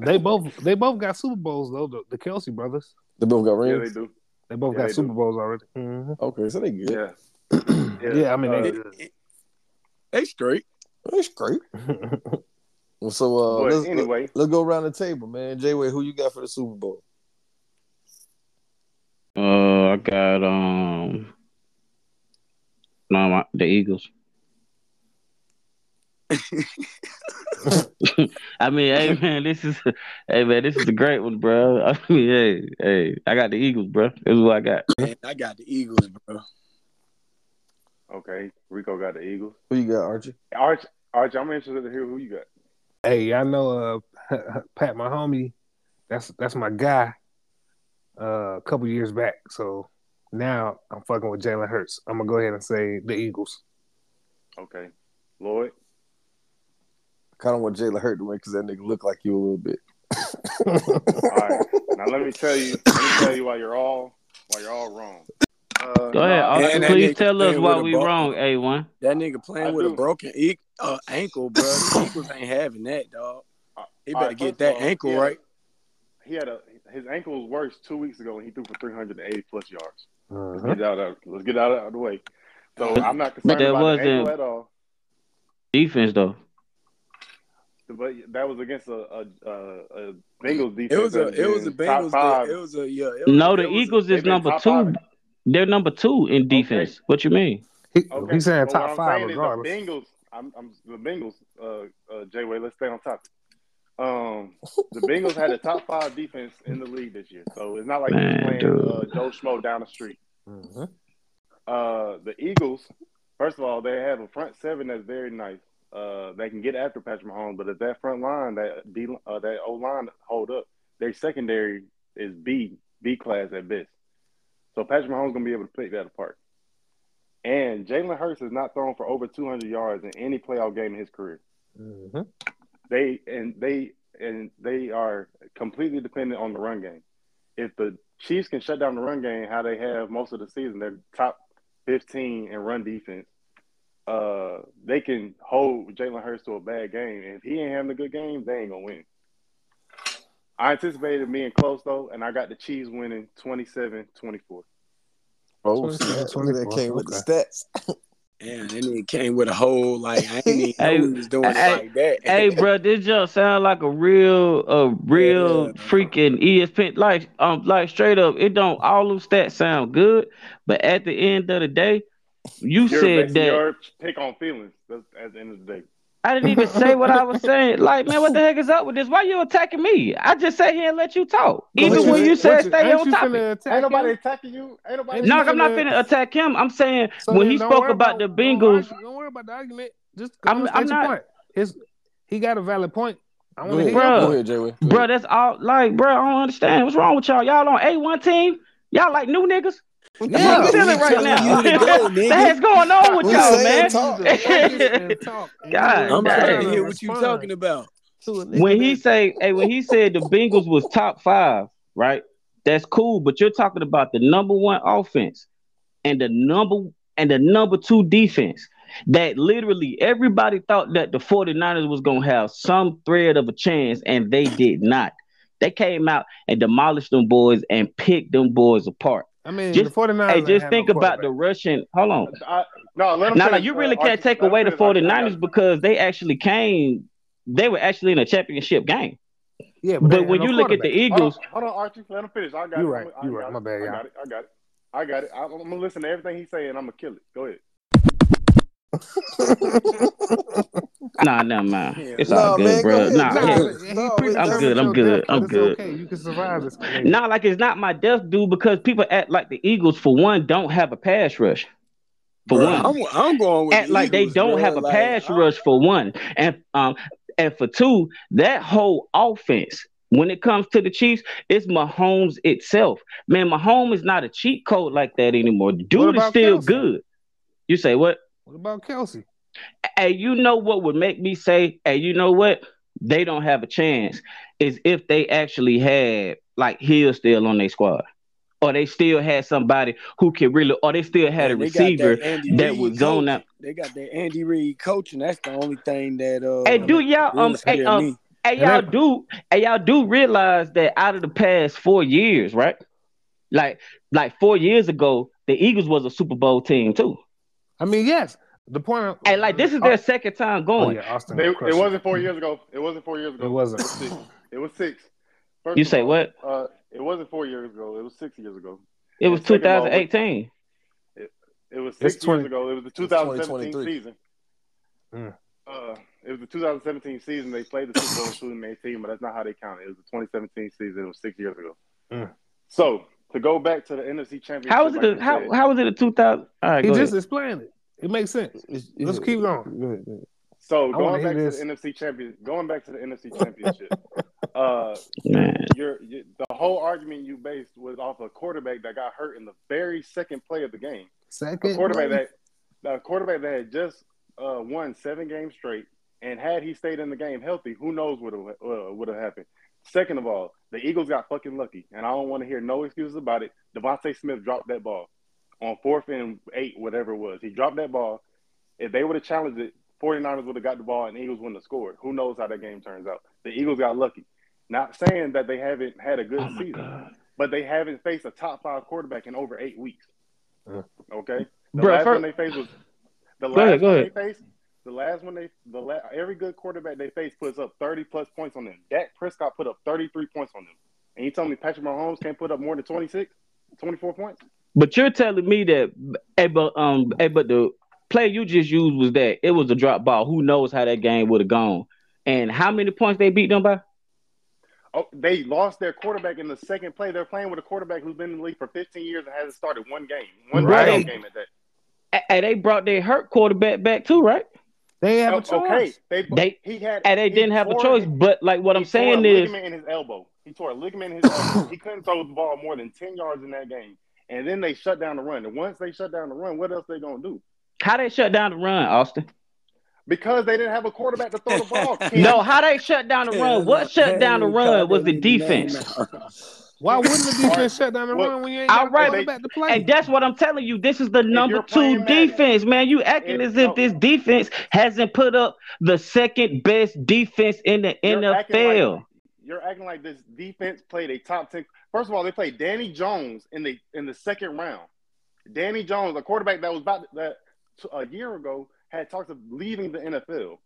They both they both got Super Bowls though. The, the Kelce brothers. they both got yeah, rings. they do. They both Yeah, got they Super do. Bowls already. Mhm. Okay, so they good. Yeah. Yeah, I mean, uh, they- It- it- they straight. That's great. Well, so uh, let's, anyway, let's go around the table, man. Jay, who you got for the Super Bowl? Uh, I got um, no, my, the Eagles. I mean, hey man, this is hey man, this is a great one, bro. I mean, hey, hey, I got the Eagles, bro. This is what I got. Man, I got the Eagles, bro. okay. Rico got the Eagles. Who you got, Archie? Arch, Arch, I'm interested to hear who you got. Hey, I know uh Pat my homie, that's that's my guy. Uh, a couple years back. So now I'm fucking with Jalen Hurts. I'm gonna go ahead and say the Eagles. Okay. Lloyd. Kind of want Jalen Hurt to win because that nigga look like you a little bit. All right. Now let me tell you. Let me tell you why you're all why you're all wrong. Uh, Go ahead, nah, and please nigga tell us why we ball. wrong, A one. That nigga playing I with a broken e- uh, ankle, bro. The Eagles ain't having that, dog. He better right, get that all, ankle he had right. He had a his ankle was worse two weeks ago when he threw for 380 plus yards. Let's Mhm. get out of let's get out of the way. So I'm not concerned But that about the wasn't- ankle at all. Defense though. But that was against a a, a, a Bengals defense. It was a it was a Bengals. five. It was a yeah. It was, No, it the was Eagles they've is number two. five. They're number two in defense. What you mean? He, Okay. He's saying but top five saying regardless. The Bengals. I'm, I'm the Bengals. Uh, uh, Jay Way. Let's stay on topic. Um, the Bengals had a top five defense in the league this year, so it's not like Man, he's playing dude. uh, Joe Schmo down the street. Mhm. Uh, the Eagles, first of all, they have a front seven that's very nice. Uh, they can get after Patrick Mahomes, but if that front line, that D, uh, that O line hold up, their secondary is B B class at best. So Patrick Mahomes gonna be able to pick that apart. And Jalen Hurts has not thrown for over 200 yards in any playoff game in his career. Mhm. They and they and they are completely dependent on the run game. If the Chiefs can shut down the run game, how they have most of the season, they're top 15 in run defense. Uh, they can hold Jalen Hurts to a bad game. And if he ain't having a good game, they ain't gonna win. I anticipated being close though, and I got the Chiefs winning 27-24. Oh, 24. Look at that 24, came with the stats. Damn, that nigga came with a whole like I didn't even Hey, know he was doing it hey, like that. hey, bro, this just sound like a real, a real Yeah. freaking ESPN. Like, um, like straight up, it don't all them stats sound good, but at the end of the day, you You're said basing that your pick on feelings. That's at the end of the day. I didn't even say what I was saying. Like, man, what the heck is up with this? Why you attacking me? I just sat here and let you talk, What even you- when you said you- stay ain't on you topic. finna attack Ain't nobody him? attacking you. Ain't nobody. No, I'm not finna- finna attack him. I'm saying So when he spoke worry about, the don't Bengals, Don't worry about the argument. Just I'm- I'm, I'm not- point. His, he got a valid point. I Go want to ahead, hear Bruh. go ahead, Jay. Go bro, that's all. Like, bro, I don't understand. What's wrong with y'all? Y'all on A one team? Y'all like new niggas? What the Yeah, fuck we feeling right now? you go, nigga. That's going on with We y'all, man. talk. Talk. God, I'm dang. trying to hear what you respond talking about. to a nigga when he say, hey, when he said the Bengals was top five, right? That's cool, but you're talking about the number one offense and the number and the number two defense. That literally everybody thought that the 49ers was gonna have some thread of a chance, and they did not. They came out and demolished them boys and picked them boys apart. I mean, just- the 49ers Hey, just think no about the quarterback. Russian. Hold on. I, no, let him Now, like, you uh, really can't take away the finish, Archie. 49ers because they actually came, they were actually in a championship game. Yeah, But, they ain't when had you look at the quarterback. Hold on, Eagles, hold on, Archie. Let him finish. I got You it. right, I you got right. it. My bad, I y'all. got it. I got it. I got it. I'm, I'm gonna listen to everything he's saying. I'm gonna kill it. Go ahead. Nah, nah, man. It's Nah, all good, man, bro. Nah, go Nah, ahead. it's- he No, I'm good, I'm good, death, I'm good. okay. You can survive this. maybe. not like it's not my death, dude, because people act like the Eagles, for one, don't have a pass rush. For Bruh. one, I'm, I'm going with act the like they don't bruh. have a Like, pass I'm- rush for one, and um, and for two, that whole offense. When it comes to the Chiefs, it's Mahomes itself. Man, Mahomes is not a cheat code like that anymore. Dude is still Kelce? good. You say what? What about Kelce? Hey, you know what would make me say, hey, you know what? They don't have a chance is if they actually had like Hill still on their squad. Or they still had somebody who can really, or they still had a Man, they got receiver that, that was going coaching. out. They got that Andy Reid coaching. That's the only thing that uh Hey, do y'all um hey, um me. hey And y'all do hey y'all do realize that out of the past four years, right? Like like four years ago, the Eagles was a Super Bowl team too. I mean, yes. The point. Of, And like this is Oh, their second time oh, going. yeah, Austin. They, it wasn't four years ago. It wasn't four years ago. It wasn't. It was six. It was six. First You say all, what? Uh, it wasn't four years ago. It was six years ago. It was and second of all, 2018. It it was It's six 20 years ago. It was the 2017 season. Mm. Uh, it was the 2017 season. They played the Super Bowl in 2018, but that's not how they count it. It was the 2017 season. It was six years ago. Mm. So to go back to the NFC Championship, How was it? like a, how said, how was it a 2000? All right, He just ahead. explained it. It makes sense. It's- Let's keep going. Go ahead, go ahead. so wanna going hear back to this. the NFC champion, going back to the NFC Championship, uh, Man. your, your the whole argument you based was off a quarterback that got hurt in the very second play of the game. Second. a quarterback place. that a quarterback that had just uh, won seven games straight, and had he stayed in the game healthy, who knows what uh, would have happened. Second of all, the Eagles got fucking lucky, and I don't want to hear no excuses about it. DeVonta Smith dropped that ball on fourth and eight, whatever it was. He dropped that ball. If they would have challenged it, 49ers would have got the ball and the Eagles wouldn't have scored. Who knows how that game turns out? The Eagles got lucky. Not saying that they haven't had a good Oh season, God. but they haven't faced a top five quarterback in over eight weeks. Uh. Okay, the Bruh, last fir- one they faced was the Go last ahead, go one ahead. they faced. The last one they the la- every good quarterback they faced puts up thirty plus points on them. Dak Prescott put up thirty three points on them, and you tell me Patrick Mahomes can't put up more than 26, 24 points? But you're telling me that, hey, but um, hey, but the play you just used was that it was a drop ball. Who knows how that game would have gone? And how many points they beat them by? Oh, they lost their quarterback in the second play. They're playing with a quarterback who's been in the league for fifteen years and hasn't started one game, one Right. game at that. And they brought their hurt quarterback back too, right? They have Oh, a choice. okay, they, They- he had And they didn't have a tore- choice. But like what I'm he tore a saying is, ligament in his elbow. He tore a ligament in his elbow. he couldn't throw the ball more than ten yards in that game. And then they shut down the run. And once they shut down the run, what else they gonna do? how they shut down the run, Austin? Because they didn't have a quarterback to throw the ball. No, how they shut down the run? What shut down the run was the defense. Why wouldn't the defense Alright. shut down the Well, run when you ain't all got right, quarterback to play? And that's what I'm telling you. This is the number two Madden, defense, man. You acting if- as if no. this defense hasn't put up the second best defense in the You're acting NFL. like- You're acting like this defense played a top ten. First of all, they played Danny Jones in the in the second round. Danny Jones, a quarterback that was about that a year ago had talks of leaving the NFL.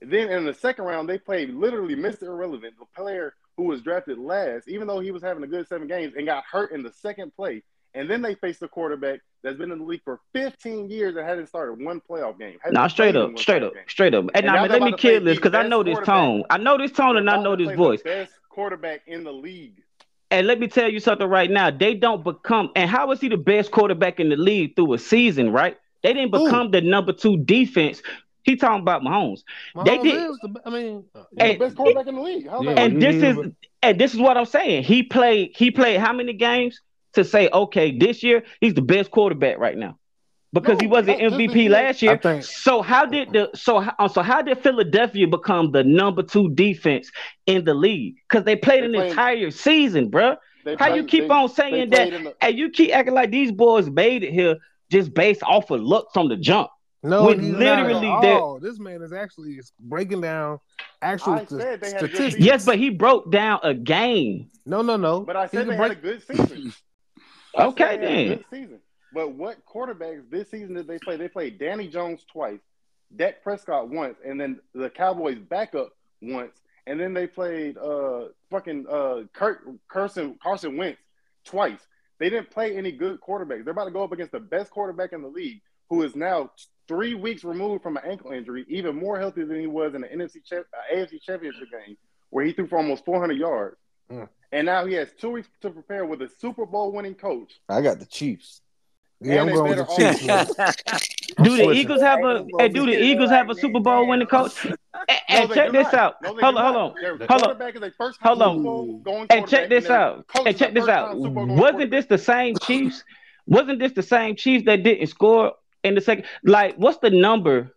Then in the second round, they played literally Mr. Irrelevant, the player who was drafted last, even though he was having a good seven games and got hurt in the second play. And then they faced a quarterback that's been in the league for 15 years and hadn't started one playoff game. Hasn't Nah, straight up, straight up, game. straight up. And And now, let me kill this because I know this tone. I know this tone and I know this voice. Best quarterback in the league. And let me tell you something right now. They don't become, and how is he the best quarterback in the league through a season, right? They didn't become the number two defense. He talking about Mahomes. they Mahomes did- is the, I mean, uh, He's And- the best quarterback in the league. Yeah. And this is, is but- and this is what I'm saying. He played he played how many games to say, okay, this year he's the best quarterback right now. Because he wasn't not just MVP last year. Think- So how did the so how, so how did Philadelphia become the number two defense in the league? Because they played They an played- entire season, bruh. They How you keep they- on saying that? the- And you keep acting like these boys made it here just based off of luck from the jump. No, When he's literally not at that- all. This man is actually breaking down actual st- said they had a good statistics. Yes, but he broke down a game. No, no, no. But I said can they break- had a good season. Okay, they had a then. good season. But what quarterbacks this season did they play? They played Danny Jones twice, Dak Prescott once, and then the Cowboys backup once, and then they played uh fucking uh Kurt Carson Carson Wentz twice. They didn't play any good quarterbacks. They're about to go up against the best quarterback in the league, who is now three weeks removed from an ankle injury, even more healthy than he was in the NFC cha- uh, AFC Championship game, where he threw for almost 400 yards. Mm. And now he has two weeks to prepare with a Super Bowl winning coach. I got the Chiefs. Yeah, I'm going with the Chiefs. Do the. Eagles have a hey, do the Eagles have a Super Bowl winning coach? And, and they check this not. out. No, hold on, hold on. Hold on. quarterback is Hold on. Super Bowl going And check this and their out. And check this out. Super Bowl going Wasn't this the same Chiefs? Wasn't this the same Chiefs that didn't score in the second? Like, what's the number?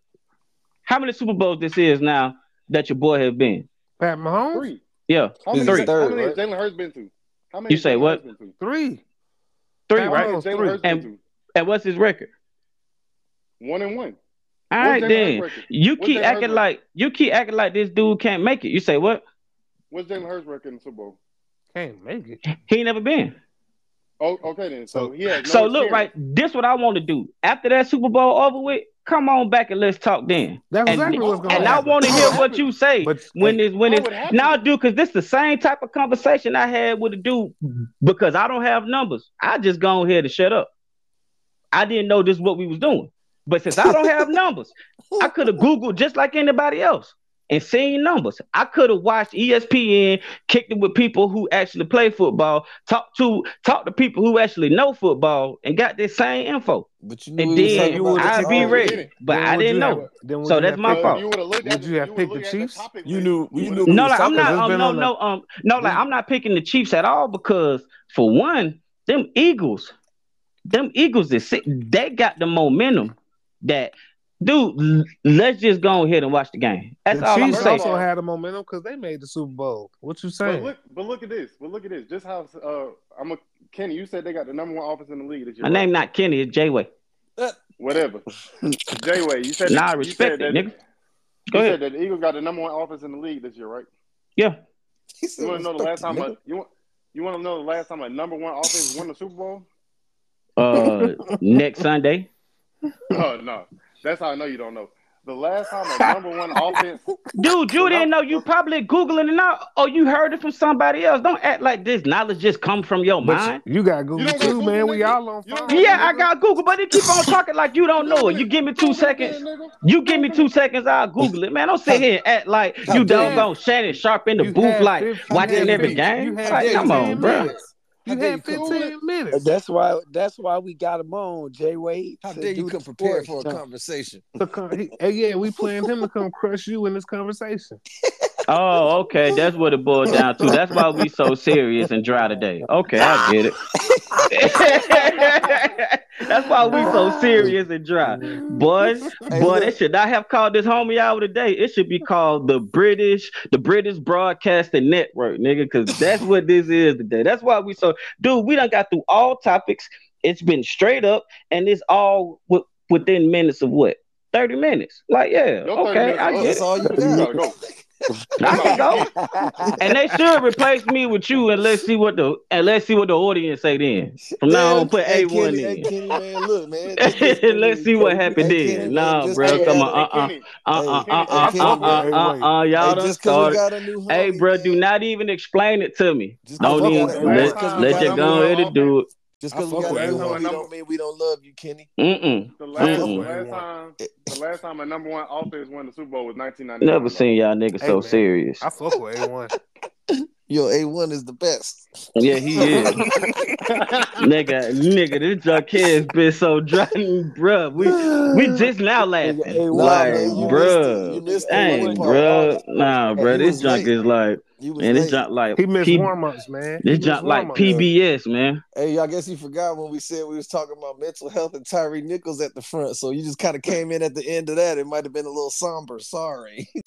How many Super Bowls this is now that your boy has been? Pat Mahomes? Three. Yeah, How many, is three, third, how many right? Jalen Hurts been to? How many You say Jalen what? Hurts been to? Three. three, Pat right? How many has Mahomes, Jalen three. Hurts And- to? And what's his record? One and one. All What's right, Jalen then. Record? You What's keep Jalen acting Hurts like you keep acting like this dude can't make it. You say what? What's Jalen Hurts record in the Super Bowl? Can't make it. He ain't never been. Oh, okay then. So he has no so look, right. This what I want to do. After that Super Bowl over with, come on back and let's talk then. That's And, exactly what's going and to I want to hear what you say But when hey, it's when What it's now, dude, because this the same type of conversation I had with a dude because I don't have numbers. I just go ahead and shut up. I didn't know this is what we was doing. But since I don't have numbers, I could have Googled just like anybody else and seen numbers. I could have watched ESPN, kicked it with people who actually play football, talk to talk to people who actually know football, and got this same info. But you knew And we then talking about I'd be ready. But then I didn't have- know. then So that's have my fault. if you would have Would you have picked the looked at Chiefs? topic You knew- you you knew- No, like I'm not It's um, been no on no um no like I'm not picking the Chiefs at all because for one, them Eagles, them Eagles is sick. They got the momentum that dude. Let's just go ahead and watch the game. That's the all I'm saying. also had a momentum because they made the Super Bowl. What you But saying? look, but look at this. But look at this. Just how uh, I'm a Kenny. You said they got the number one offense in the league this year. My name not Kenny, it's Jayway. Whatever. Jay Way, you said Nah, I you respect said it, that, nigga. Go you ahead. said that the Eagles got the number one offense in the league this year, right? Yeah. You want to know the last time it, a, you want you want to know the last time a number one offense won the Super Bowl? Uh, next Sunday. Oh no, that's how I know you don't know. The last time a number one offense, Dude, you didn't know you probably Googling it now, or you heard it from somebody else. Don't act like this knowledge just come from your But mind. you got Google don't too, Google, man. We nigga? all on You don't phone. Yeah, I got Google, but they keep on talking like you don't know it. You give me two seconds. You give me two seconds, I'll Google it. Man, don't sit here and act like How don't doggone Shannon Sharpe in the You booth, like watching every game. Like, come 15 on, bro. minutes. You How dare had 15 minutes. That's why. That's why we got him on, Jay Wade. How to dare you do come prepared for a jump. conversation? To hey, yeah, we planned him to come crush you in this conversation. Oh, okay. That's what it boiled down to. That's why we so serious and dry today. Okay, I get it. That's why we so ah. serious and dry. Boys, Hey, boy, look. they should not have called this homie hour today. It should be called the British, the British Broadcasting Network, nigga, because that's what this is today. That's why we so dude, we done got through all topics. It's been straight up, and it's all w- within minutes of what? 30 minutes. Like, yeah, Your 30 okay, minutes I up. get That's it. all you You gotta got. go. I can go. And they should replace me with you, and let's see what the and let's see what the audience say then. From now on, put A one Kenny, in. Kenny, man, look, man. this- this- Let's see what happened Hey, then. Kenny, Nah, man, just bro, because- come on, uh, uh, Kenny, uh, uh uh uh uh uh, uh, y'all done just because we started. got a new Hey, bro, man. do not even explain it to me. Just 'cause Don't we even let, just 'cause we let got you go ahead and do it. Just because we got with a new everyone. homie don't mean we don't love you, Kenny. Mm-mm. The last, the Mm-mm. last time, the last time a number one offense won the Super Bowl was 1999. Never seen y'all niggas Hey, so man. serious. I fuck with A1. Yo, A1 is the best. Yeah, he is. nigga, nigga, this junk has been so dry, bruh. We we just now laughing. Nigga, like, man, you bruh. missed it. You missed the Dang, one part. bruh. Nah, Hey, bruh. he This junk late. is like, and was man, this junk like He missed P- warm ups, man. this He junk like. PBS, man. Hey, I guess you forgot when we said we was talking about mental health and Tyre Nichols at the front. So you just kind of came in at the end of that. It might have been a little somber. Sorry.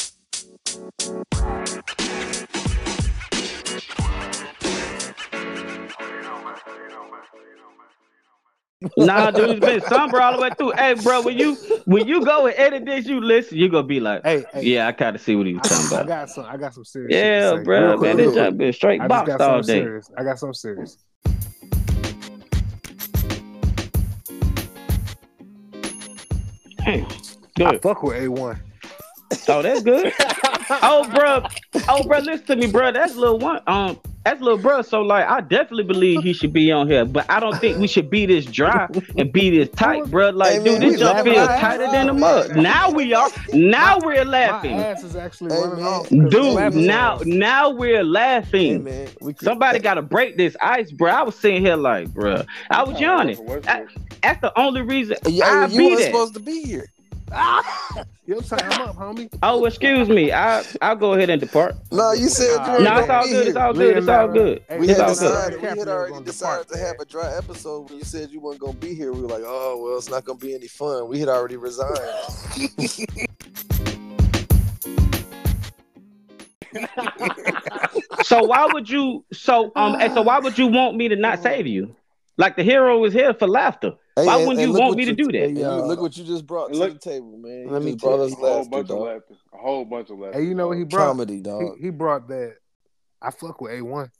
Nah, dude, it's been somber all the way through. Hey, bro, when you when you go and edit this, you listen, you're gonna be like, Hey, hey, yeah, I kind of see what he was talking about. I got some. I got some serious. Yeah, bro, Real man, quick, this real junk been straight I boxed got all day. serious. I got some serious. Hey, good. I fuck with A1. Oh, that's good. oh, bro. Oh, bro, listen to me, bro. That's little one. Um, that's little bro. So, like, I definitely believe he should be on here, but I don't think we should be this dry and be this tight, bro. Like, Hey, dude, man, this we junk laughing feels tighter than the off, mud. Now we are. Now we're laughing. My laughing, ass is actually Hey, running man. off. 'cause I'm dude. laughing Now, off. now we're Hey, laughing. man. We could, Somebody got to break this ice, bro. I was sitting here like, bro, I was yawning. Westbrook. That's the only reason Yeah, I you be weren't there. supposed to be here. Your time up, homie. Oh, excuse me. I I'll go ahead and depart. No, you said Nah, you No, it's all good. It's all good. It's all good. We It's had all good. decided, we had already decided to have a dry episode when you said you weren't gonna be here. We were like, oh well, it's not gonna be any fun. We had already resigned. So why would you? So um, and so why would you want me to not save you? Like the hero is here for laughter. Hey, Why wouldn't and you want what me to do that? and you- look what you just brought to Look- the table, man. You Let me brought us a whole laughter, bunch of dog. laughter. A whole bunch of laughter. Hey, you know what he brought? Comedy, dog. He, he brought that. I fuck with A1.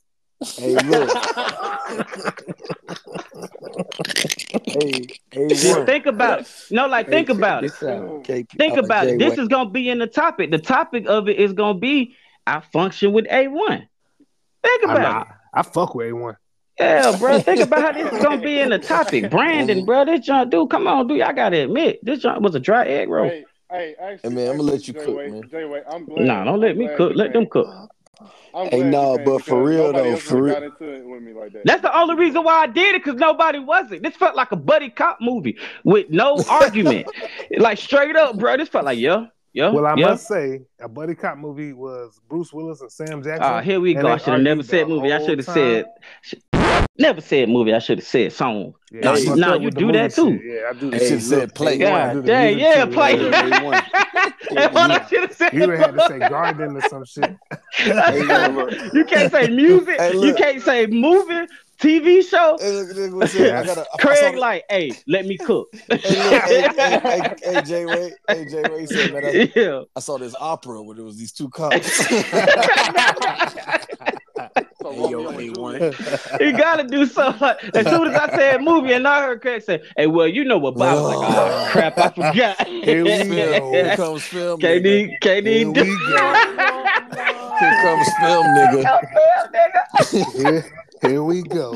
Hey, look. hey, hey, Just one. think about it. No, like think Hey, about it. this out, KP. Think uh, about it. Jay This is gonna be in the topic. The topic of it is gonna be I function with A1. Think I, about it. I, I fuck with A1. Yeah, bro. Think about how this is gonna be in the topic. Brandon, bro, this junk, dude, come on, dude. I gotta admit, this junk was a dry egg roll. Hey, hey, actually, Hey, man, I'ma let you actually, cook, Jay-Way- man. Jay-Way, I'm glad. Nah, don't let I'm me glad cook. Let them cook. I'm Hey, glad nah, but for real, though, for real- got into it with me like that. That's the only reason why I did it, because nobody wasn't. This felt like a buddy cop movie with no argument. like straight up, bro. This felt like, yeah, yeah. Well, I yeah. must say, a buddy cop movie was Bruce Willis and Sam Jackson. Ah, here we go. they I should have never argued said movie. I should have said sh- never said movie. I should have said song. Yeah, Nah, you- nah, you do that too. shit. Yeah, I do. You that. should Hey, have said look, play. hey, God do dang, music yeah, too, play. yeah. One. That's what I should have said. You had to say garden or some shit. Hey, look, look. you can't say music. Hey, you can't say movie, TV show. Hey, look, look, what's? I gotta. I saw Craig, like, hey, let me cook. Hey, look, hey, hey, hey, hey, Jay Way, hey, Jay Way said, man, I, yeah. I saw this opera where there was these two cops. So Hey, yo, Romeo and hey, Juliet. one. You gotta do something. Like, as soon as I said movie, and I heard Craig say, "Hey, well, you know what?" Bob was like, "Oh crap, I forgot." Here we Film, here KD, comes film, nigga. KD, Here do we go. Here comes film, nigga. Here, here we go.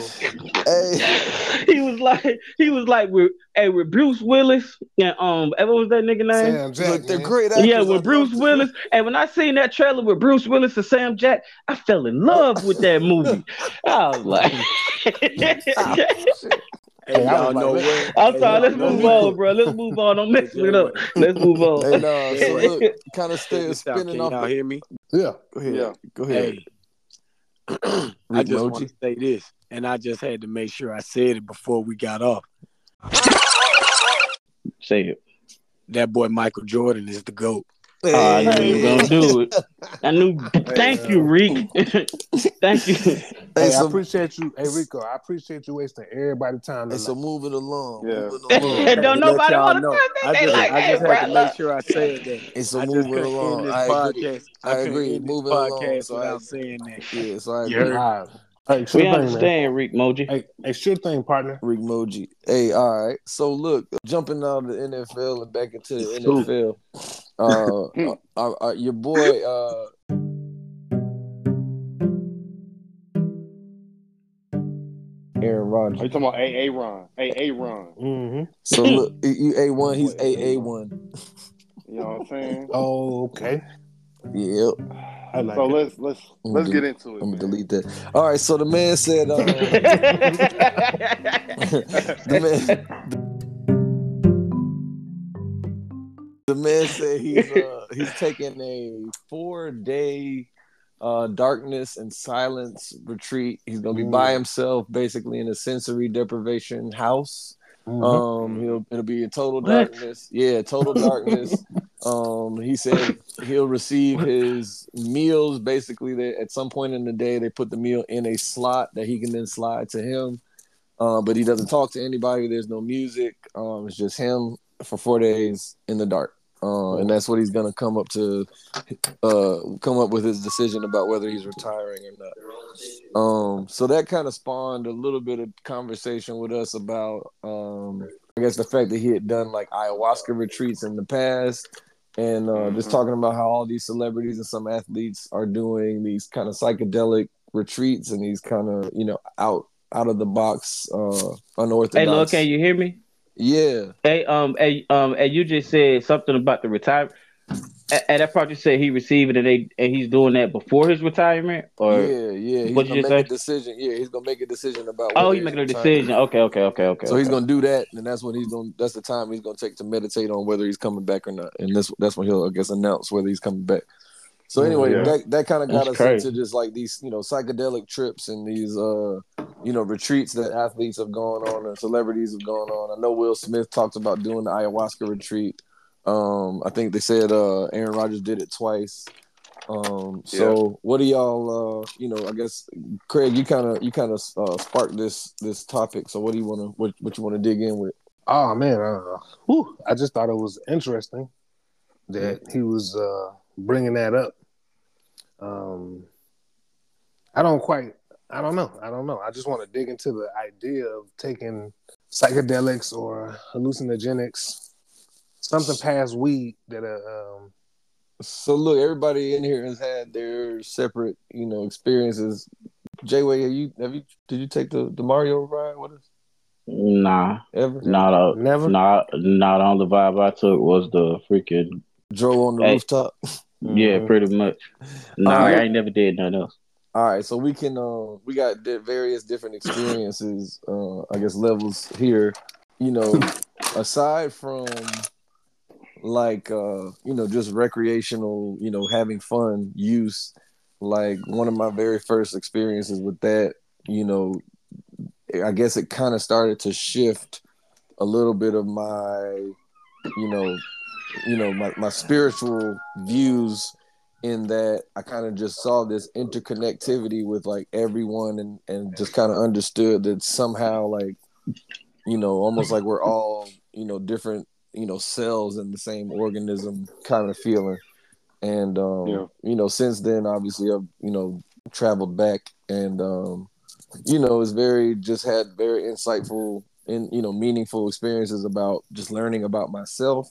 Hey, he was like, he was like, with, hey, with Bruce Willis and um, what was that nigga name? Sam Jack, look, they're man. great. Yeah, with Bruce love to- Willis. And when I seen that trailer with Bruce Willis and Sam Jack, I fell in love with that movie. I was like, Hey, Hey, I y'all know like, what? I'm Hey, sorry, y'all let's know move what? on, bro. Let's move on. Don't mix it up. Let's move Hey, on. no, so look, kind of Check stay this out. spinning Can off. y'all hear me? Yeah. go ahead, Yeah. go ahead. I just want to say this, and I just had to make sure I said it before we got off. Say it. That boy Michael Jordan is the GOAT. I knew you were gonna do it. I knew. Thank you, Reek. Thank you. Hey, Hey, I appreciate you. Hey, Rico, I appreciate you wasting everybody's time. hey, so moving along. Yeah. Moving along. Don't nobody want to know. touch I. They just, like, I just bro, had to make sure I said that. It's so I just moving along. I agree. podcast. I agree. Moving along, podcast so I- without saying that. Yeah, so I Yeah. agree. All right. Hey, sure We thing, man. understand, Reek Moji. Hey, hey, sure thing, partner. Rick Moji. Hey, all right. So look, jumping out of the NFL and back into the NFL. Uh, uh, uh, your boy, uh, Aaron Are Rodgers. you talking about A A Ron? A A Ron. Mm-hmm. So look, you A one, he's A A one. You know what I'm saying? Oh, okay. Yep. I like So it. let's let's I'm let's gonna get into it. I'm gonna man. delete that. All right. So the man said. Um, the man. The man said he's uh, he's taking a four day uh, darkness and silence retreat. He's gonna be by himself, basically in a sensory deprivation house. Mhm. Um, he'll it'll be in total What? darkness. Yeah, total darkness. um, he said he'll receive his meals basically. That at some point in the day they put the meal in a slot that he can then slide to him. Uh, but he doesn't talk to anybody. There's no music. Um, it's just him for four days in the dark. Uh, and that's what he's gonna come up to, uh, come up with his decision about whether he's retiring or not. Um, so that kind of spawned a little bit of conversation with us about, um, I guess the fact that he had done like ayahuasca retreats in the past, and uh, just Mhm. talking about how all these celebrities and some athletes are doing these kind of psychedelic retreats and these kind of you know out out of the box, uh, unorthodox. hey, look, can you hear me? Yeah, Hey, um, hey, um, and you just said something about the retirement. And that part you said he received it, and they and he's doing that before his retirement, or yeah, yeah. He's what'd gonna you make say? a decision. Yeah, he's gonna make a decision about. oh, he's making a decision. Okay, okay, okay, okay. So he's gonna do that, and that's when he's gonna. That's the time he's gonna take to meditate on whether he's coming back or not, and this that's when he'll, I guess, announce whether he's coming back. So anyway, Yeah. that that kind of got That's us crazy. into just like these, you know, psychedelic trips and these, uh, you know, retreats that athletes have gone on and celebrities have gone on. I know Will Smith talked about doing the ayahuasca retreat. Um, I think they said uh, Aaron Rodgers did it twice. Um, so what do y'all, uh, you know, I guess Craig, you kind of you kind of uh, sparked this this topic. So what do you want to what what you want to dig in with? Oh man, uh, whew, I just thought it was interesting that he was uh, bringing that up. Um, I don't quite, I don't know, I don't know. I just want to dig into the idea of taking psychedelics or hallucinogenics, something past weed that uh, um, So look, everybody in here has had their separate, you know, experiences. Jayway, have you have you did you take the, the Mario ride with us Nah, ever? not a, never. not, not on the vibe I took was the freaking Drove on the Hey. rooftop. yeah, Mhm. pretty much. Nah, Alright. I ain't never did nothing else. All right, so we can uh, we got various different experiences, uh, I guess levels here. You know, aside from like uh, you know just recreational, you know, having fun use. Like one of my very first experiences with that, you know, I guess it kind of started to shift a little bit of my, you know, you know my, my spiritual views in that I kind of just saw this interconnectivity with like everyone and and just kind of understood that somehow like you know almost like we're all you know different you know cells in the same organism kind of feeling and um Yeah. you know since then obviously I've you know traveled back and um you know it's very just had very insightful and you know meaningful experiences about just learning about myself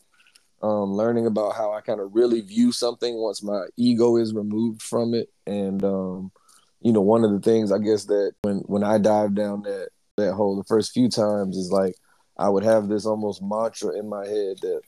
um, learning about how I kind of really view something once my ego is removed from it. And um, you know, one of the things I guess that when when I dive down that that hole the first few times is like I would have this almost mantra in my head that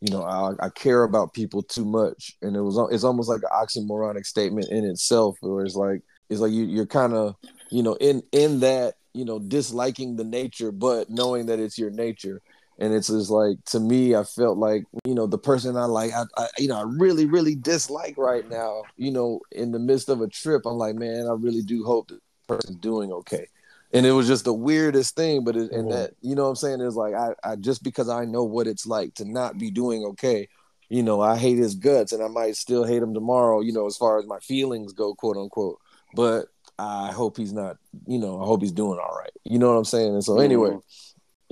you know I, I care about people too much, and it was it's almost like an oxymoronic statement in itself, where it's like it's like you, you're kind of you know in in that you know disliking the nature, but knowing that it's your nature and it's just like to me i felt like you know the person i like I, I you know i really really dislike right now you know in the midst of a trip i'm like man i really do hope the person's doing okay. And it was just the weirdest thing but it, and Mhm. that you know what i'm saying? Is like I, I just because i know what it's like to not be doing okay you know i hate his guts and i might still hate him tomorrow you know as far as my feelings go quote unquote. But i hope he's not you know i hope he's doing all right. You know what i'm saying? And so anyway Mhm.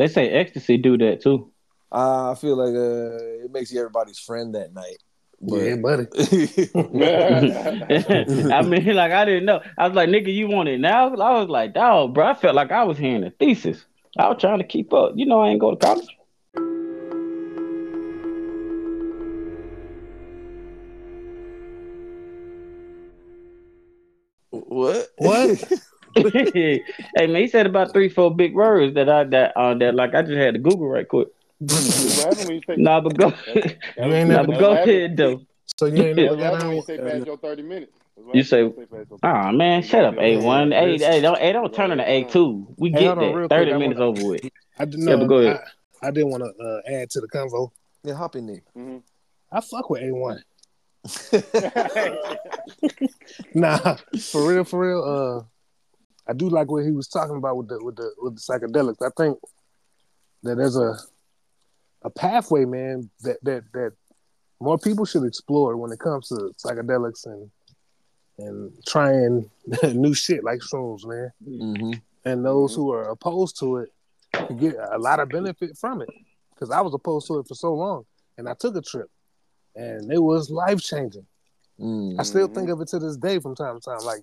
They say ecstasy do that too. Uh, I feel like uh, it makes you everybody's friend that night. Yeah, buddy. I mean, like I didn't know. I was like, nigga, you want it now? I was like, dog, bro. I felt like I was hearing a thesis. I was trying to keep up. You know, I ain't go to college. what? What? Hey man, he said about three, four big words that I that uh, that like I just had to Google right quick. What happened when you take Nah, but go, That's- You ain't nah, but go ahead though. So you ain't never That's got why on. you say past your thirty minutes. You say- past your 30 Oh man, shut up, A one. Hey, Yeah. hey, don't, hey, don't turn into A two. We Hey, get hold on, that. quick. Thirty I minutes wanna- over with. I did Yeah, know. but go ahead. I, I didn't want to uh, add to the convo. Yeah, hop in there. Mhm. I fuck with A one. Nah, for real, for real. Uh, I do like what he was talking about with the with the with the psychedelics. I think that there's a a pathway, man, that that that more people should explore when it comes to psychedelics and and trying new shit like shrooms, man. mm-hmm. And those who are opposed to it can get a lot of benefit from it. Because I was opposed to it for so long, and I took a trip, and it was life changing. Mm. I still think of it to this day from time to time. Like,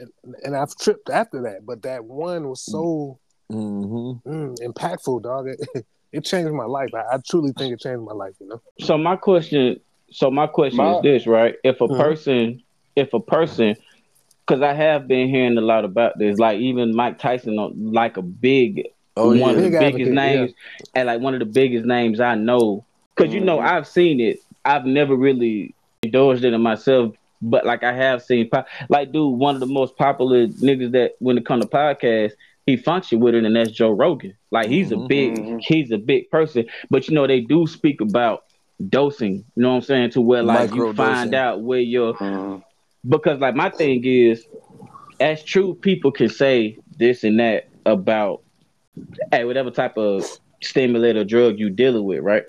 and, and I've tripped after that, but that one was so Mm-hmm. mm, impactful, dog. It, it changed my life. I, I truly think it changed my life. You know. So my question, so my question My- is this, right? If a Mhm. person, if a person, because I have been hearing a lot about this, like even Mike Tyson, uh, like a big, Oh one of the Big biggest advocate, names, and like one of the biggest names I know, because you know Mhm. I've seen it. I've never really endorsed it in myself, but like I have seen, po- like dude, one of the most popular niggas that when it comes to podcasts, he function with it, and that's Joe Rogan. Like he's a big, Mhm. he's a big person, but you know they do speak about dosing. You know what I'm saying? To where like you find out where your Mhm. because like my thing is, as true people can say this and that about hey whatever type of stimulant or drug you dealing with, right?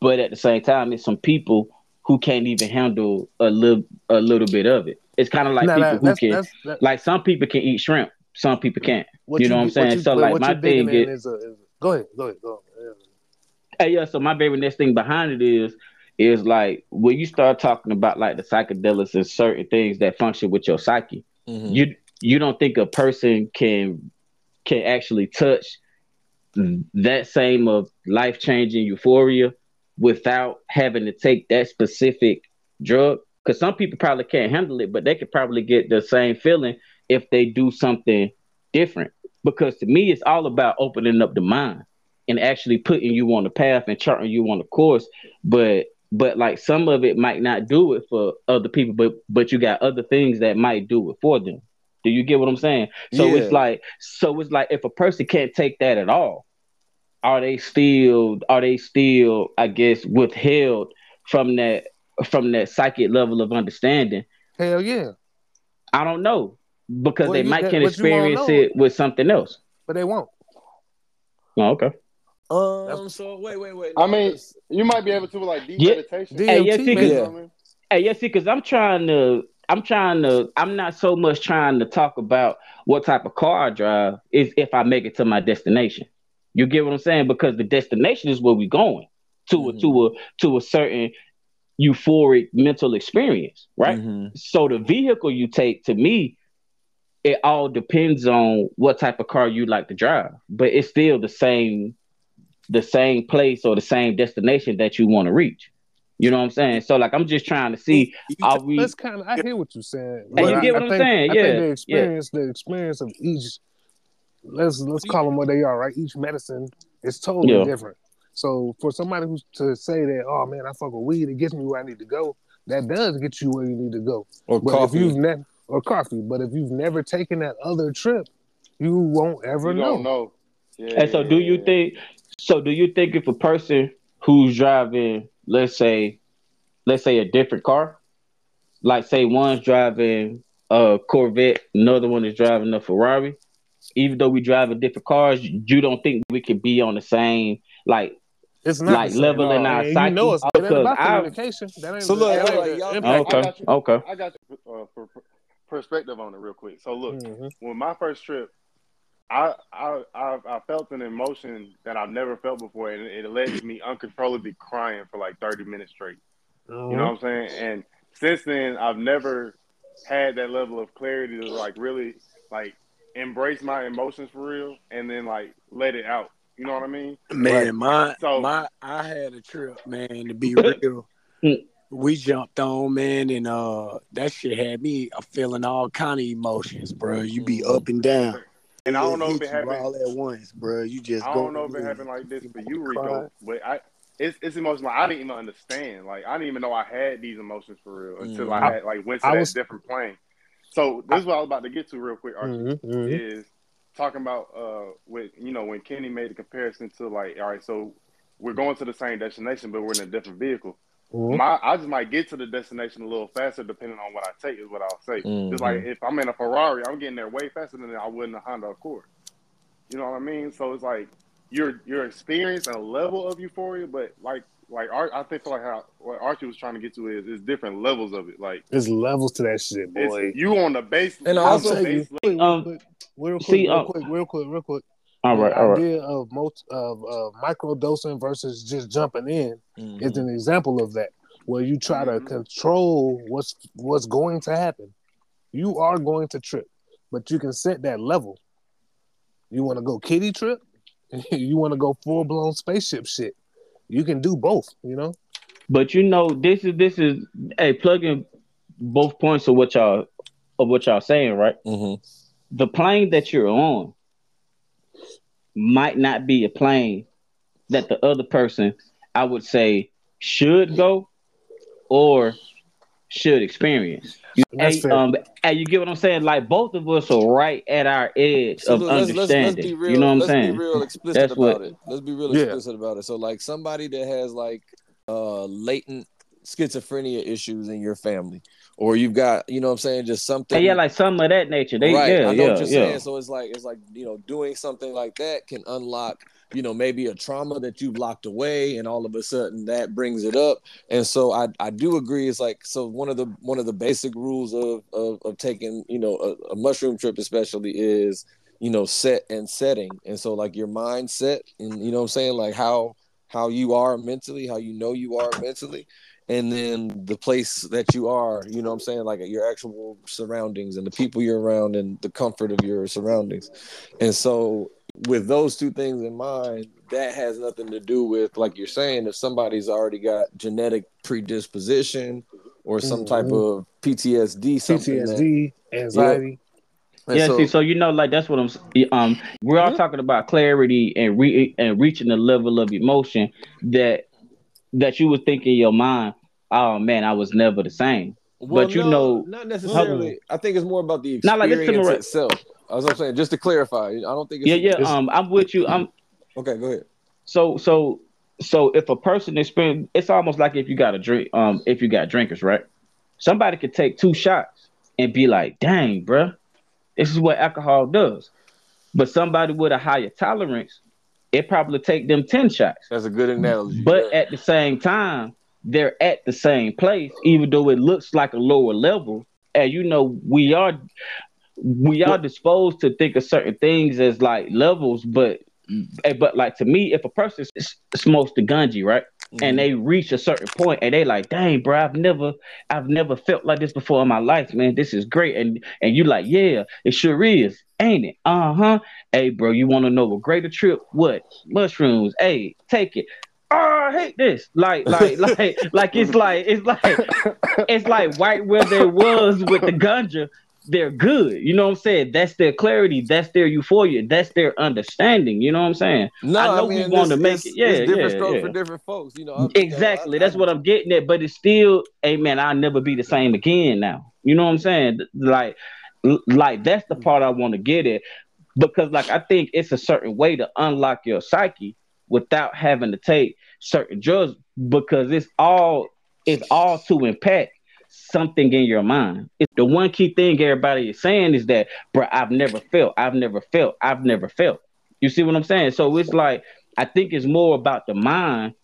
But at the same time, it's some people who can't even handle a little a little bit of it. It's kind of like Nah, people nah, who that's- can that's- that- like some people can eat shrimp, some people can't. what you know what I'm saying? So, like, my thing is- is, a, is go ahead, go ahead, go ahead. Hey, yeah. So my very next thing behind it is is like when you start talking about like the psychedelics and certain things that function with your psyche, Mhm. you you don't think a person can can actually touch that same of life changing euphoria without having to take that specific drug? Because some people probably can't handle it, but they could probably get the same feeling if they do something different. Because to me, it's all about opening up the mind and actually putting you on the path and charting you on the course. But but like some of it might not do it for other people, but but you got other things that might do it for them. Do you get what I'm saying? So Yeah. it's like so it's like if a person can't take that at all, are they still are they still I guess withheld from that from that psychic level of understanding? Hell yeah, I don't know because Well, they might can but you won't experience it with something else. but they won't. Oh, okay. Um. So wait, wait, wait. I mean, Let's- you might be able to like deep Yeah. meditation. DMT, Hey, yeah, see, You Yeah. I mean? Hey, yeah, see, because I'm trying to, I'm trying to, I'm not so much trying to talk about what type of car I drive is if I make it to my destination. You get what I'm saying? Because the destination is where we're going to a to a to a certain euphoric mental experience, right? Mhm. So the vehicle you take, to me, it all depends on what type of car you like to drive, but it's still the same, the same place or the same destination that you want to reach. You know what I'm saying? So like, I'm just trying to see, are we? That's kind of. I hear what you're saying. Hey, you but get what I I'm think- saying? I Yeah, think the yeah. experience, the experience of each. Let's let's call them what they are, right? Each medicine is totally Yeah. different. So for somebody who's to say that, oh man, I fuck with weed, it gets me where I need to go. That does get you where you need to go. Or But coffee. if you've never or coffee, but if you've never taken that other trip, you won't ever You know. don't know. Yeah, And so, do you yeah, think? So, do you think if a person who's driving, let's say, let's say a different car, like say one's driving a Corvette, another one is driving a Ferrari, even though we drive driving different cars, you don't think we could be on the same like It's not like the same. level in our and psyche? You know it's, it about I- communication. That ain't So look, that Hey, ain't like, the y'all- I Okay, got you. okay. I got you, uh, per, per- perspective on it real quick. So look, Mhm. when my first trip, I I I, I felt an emotion that I've never felt before, and it led to me uncontrollably crying for like thirty minutes straight. You Mm-hmm. know what I'm saying? And since then, I've never had that level of clarity to like really like embrace my emotions for real, and then like let it out. You know what I mean? Man, Right. my So- my I had a trip, man, to be real. Mm. we jumped on, man, and uh that shit had me feeling all kind of emotions, bro. You be Mhm. up and down. And I don't know if it happened. all at once, bro. You just I go don't know if it in happened like this and for you, cry. Rico, but I it's it's emotional. I didn't even understand. Like I didn't even know I had these emotions for real until Mhm. I had like went to I that was- different plane. So this is what I was about to get to real quick, Archie, Mhm, mhm. is talking about uh with you know when Kenny made a comparison to like all right, so we're going to the same destination, but we're in a different vehicle. Mhm. My I just might get to the destination a little faster depending on what I take is what I'll say. Just like if I'm in a Ferrari, I'm getting there way faster than I would in a Honda Accord. You know what I mean? So it's like your your experience and level of euphoria, but like like Ar- I think like how what Archie was trying to get to is is different levels of it. Like There's levels to that shit, boy. it's, you on the base And you I'll on the tell base Quick, real Um, quick, real quick, see, real uh, quick, real quick, real quick. All right, the all right. idea of multi, of uh, micro dosing versus just jumping in Mhm. is an example of that, where you try to Mhm. control what's what's going to happen. You are going to trip, but you can set that level. You want to go kitty trip, you want to go full blown spaceship shit. You can do both. You know. But you know, this is this is a hey, plugging both points of what y'all of what y'all saying, right? Mhm. The plane that you're on might not be a plane that the other person, I would say, should go or should experience. You, That's hey, um, hey, you get what I'm saying? Like both of us are right at our edge So of let's, let's, let's understanding. be real. you know what I'm let's saying? be real explicit That's about what- it. Let's be real Yeah. explicit about it. So like somebody that has like uh latent schizophrenia issues in your family, or you've got, you know what I'm saying, just something Hey, yeah, like some of that nature. They, right. yeah, I know yeah, what you're yeah. saying. So it's like it's like you know doing something like that can unlock you know maybe a trauma that you've locked away, and all of a sudden that brings it up. And so I I do agree. It's like so one of the one of the basic rules of of, of taking you know a, a mushroom trip especially is you know set and setting. And so like your mindset and you know I'm saying like how how you are mentally, how you know you are mentally and then the place that you are, you know I'm saying, like your actual surroundings and the people you're around and the comfort of your surroundings. And so with those two things in mind, that has nothing to do with like you're saying if somebody's already got genetic predisposition or some type Mhm. of PTSD something that- PTSD, anxiety. and yeah, so- see, so you know, like that's what I'm. Um, we're all Mhm. talking about clarity and re- and reaching the level of emotion that that you would think in your mind. Oh man, I was never the same. Well, But you no, know- not necessarily. I think it's more about the Not like experience right? itself. As I'm saying, just to clarify, I don't think it's Yeah, yeah. it's- Um, I'm with you. I'm okay, go ahead. so so so. If a person experience, it's almost like if you got a drink. Um, if you got drinkers, right? Somebody could take two shots and be like, "Dang, bruh, this is what alcohol does." But somebody with a higher tolerance, it probably take them ten shots. That's a good analogy. But yeah. at the same time, they're at the same place, even though it looks like a lower level. And you know, we are we are disposed to think of certain things as like levels, but but like to me, if a person smokes the ganji, right, Mhm. and they reach a certain point, and they like, dang, bro, I've never, I've never felt like this before in my life, man. This is great, and and you like, yeah, it sure is, ain't it? Uh huh. Hey, bro, you want to know a greater trip? What mushrooms? Hey, take it. Oh, I hate this. Like, like, like, like it's like it's like it's like right where there was with the ganja. They're good. You know what I'm saying? That's their clarity. That's their euphoria. That's their understanding. You know what I'm saying? No, I know we mean, wanna make it- yeah, it's different yeah, strokes yeah. for different folks. You know, you know, Exactly. I- That's I- what I'm getting at. But it's still, hey man, I'll never be the same again now. You know what I'm saying? Like, like that's the part I want to get at. Because like I think it's a certain way to unlock your psyche without having to take certain drugs because it's all it's all to impact something in your mind. It, the one key thing everybody is saying is that, bro, I've never felt, I've never felt, I've never felt. You see what I'm saying? So it's like I think it's more about the mind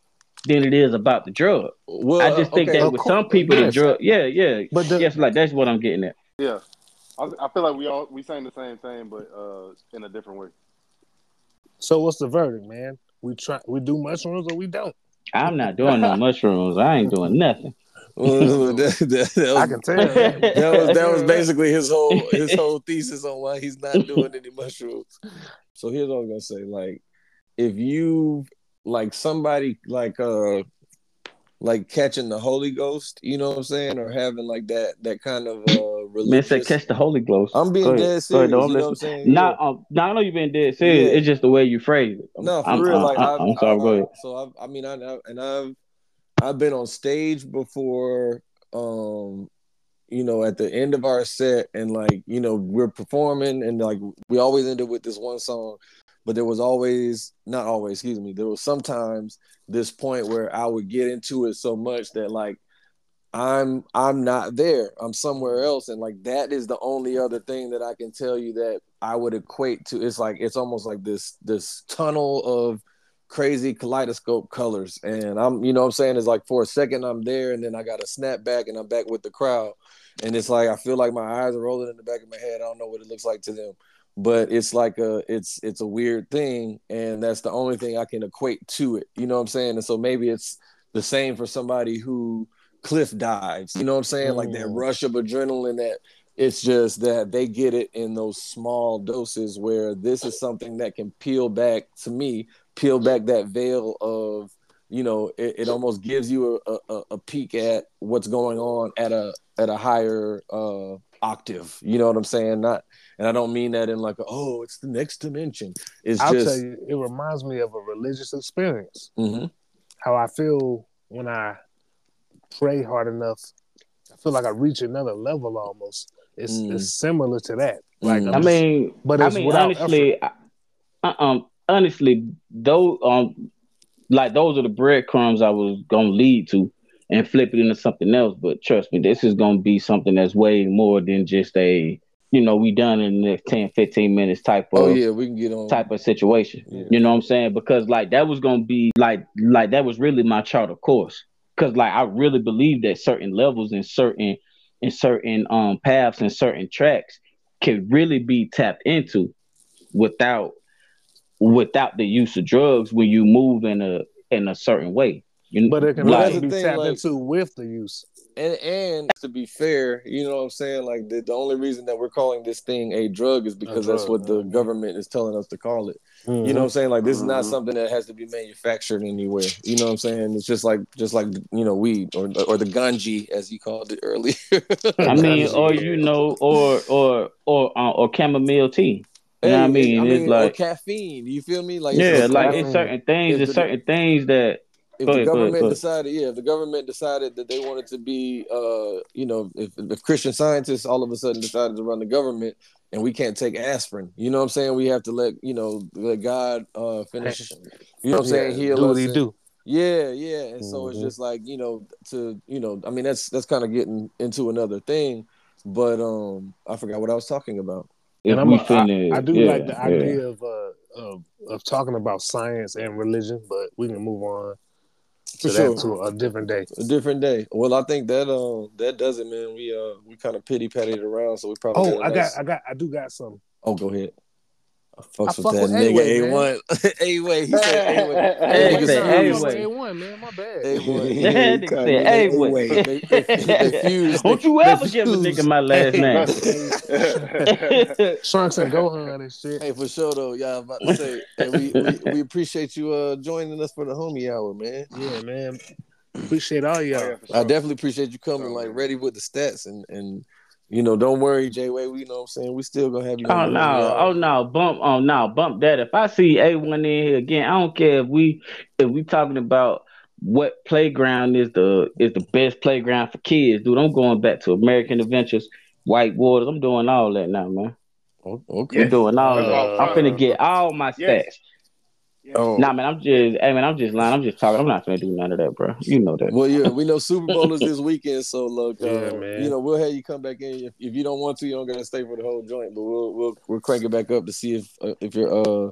than it is about the drug. Well, I just think okay, that with course, some people, the drug, yeah, yeah, But the, yes, like that's what I'm getting at. Yeah, I, I feel like we all we saying the same thing, but uh, in a different way. so what's the verdict, man? We try we do mushrooms or we don't. I'm not doing no mushrooms. I ain't doing nothing. Well, that, that- that I was, can tell. man. that was that was basically his whole his whole thesis on why he's not doing any mushrooms. So here's what I'm gonna say: like, if you like somebody like uh like catching the Holy Ghost, you know what I'm saying, or having like that that kind of uh religious. Man said catch the Holy Ghost. I'm being ahead. dead Go ahead, serious. you know what I'm saying? Not, um, no, I know you've been dead serious. Yeah. It's just the way you phrase it. No, for I'm, real. I'm, Like I'm, I'm sorry. I, go ahead. So I've, I mean, I, I and I've I've been on stage before. Um, you know, at the end of our set, and like you know, we're performing, and like we always end up with this one song. But there was always, not always, excuse me, there was sometimes this point where I would get into it so much that like I'm I'm not there. I'm somewhere else. And like that is the only other thing that I can tell you that I would equate to. It's like it's almost like this this tunnel of crazy kaleidoscope colors. And I'm you know what I'm saying? It's like for a second I'm there and then I gotta snap back and I'm back with the crowd. And it's like I feel like my eyes are rolling in the back of my head. I don't know what it looks like to them. But it's like a it's it's a weird thing, and that's the only thing I can equate to it. You know what I'm saying? And so maybe it's the same for somebody who cliff dives. You know what I'm saying? Like that Mm. rush of adrenaline that it's just that they get it in those small doses where this is something that can peel back to me, peel back that veil of, you know, it, it almost gives you a, a, a peek at what's going on at a at a higher uh octave. You know what I'm saying? Not and I don't mean that in like oh, it's the next dimension. It's I'll just tell you, it reminds me of a religious experience. Mhm. How I feel when I pray hard enough. I feel like I reach another level almost. It's, Mm. it's similar to that. Like Mm. I'm I mean, but I it's mean, without honestly, I, uh, um, honestly, those um, like those are the breadcrumbs I was gonna lead to and flip it into something else. But trust me, this is gonna be something that's way more than just a, you know, we done in the next 10, 15 minutes type of Oh yeah, we can get on type of situation. Yeah. You know what I'm saying? Because like that was gonna be like like that was really my charter course. Cause like I really believe that certain levels and certain in certain um paths and certain tracks can really be tapped into without without the use of drugs when you move in a in a certain way. You but it can Well, like, that's the be thing, tapped like- into with the use. and and to be fair, you know what I'm saying? Like the, the only reason that we're calling this thing a drug is because that's drug, what the mhm. government is telling us to call it. You Mm-hmm. know what I'm saying? Like this is not Mhm. something that has to be manufactured anywhere. You know what I'm saying? It's just like just like you know weed or or the ganji as you called it earlier. I mean, or you know, or or or uh, or chamomile tea. You know what I mean? I It's mean, or like caffeine. You feel me? Like yeah, it's like caffeine. it's certain things, If it's the- certain things that if Go the ahead, go ahead, government go ahead. decided, yeah, if the government decided that they wanted to be, uh, you know, if, if Christian scientists all of a sudden decided to run the government and we can't take aspirin, you know what I'm saying? We have to let, you know, let God uh, finish, you know what I'm saying? Heal do what he do. Yeah, yeah. And so it's Mhm. just like, you know, to, you know, I mean, that's, that's kind of getting into another thing, but um, I forgot what I was talking about. if and I'm we a, I, finna, I do yeah, like the yeah. idea of uh of, of talking about science and religion, but we can move on to For sure. to a different day. A different day. Well, I think that um that does it, man. We uh we kind of pity patted around, so we probably. Oh, I got I got I do got some. Oh, go ahead. I fucks I with that with nigga A-Way, A man. one. A way. He said A way. Hey, Niggas say, fused. hey, I'm wait. A one, man. My bad. A one. That nigga said, "Hey, wait." They, they, they fused. Don't you they ever give a nigga my last name. Trunks and Gohan and shit. Hey, for sure though, y'all about to say, and we, we we appreciate you uh joining us for the homie hour, man. Yeah, man. Appreciate all y'all. Oh, yeah, for I definitely appreciate you coming Oh, like ready with the stats and and you know don't worry, J Way. We know what I'm saying we still gonna have you. Oh on no! homie. Oh no! Bump! Oh no! Bump that! If I see A one in here again, I don't care if we if we talking about what playground is the is the best playground for kids, dude. I'm going back to American Adventures, White Waters. I'm doing all that now, man. Okay. I'm doing all Uh, that. I'm finna get all my stats. Yes. Oh. Nah, man. I'm just. Hey, man. I'm just lying. I'm just talking. I'm not gonna do none of that, bro. You know that. Well, yeah, we know Super Bowl is this weekend, so look, uh, Yeah, man. you know, we'll have you come back in. If, if you don't want to, you don't gotta stay for the whole joint, but we'll we'll we'll crank it back up to see if uh, if your uh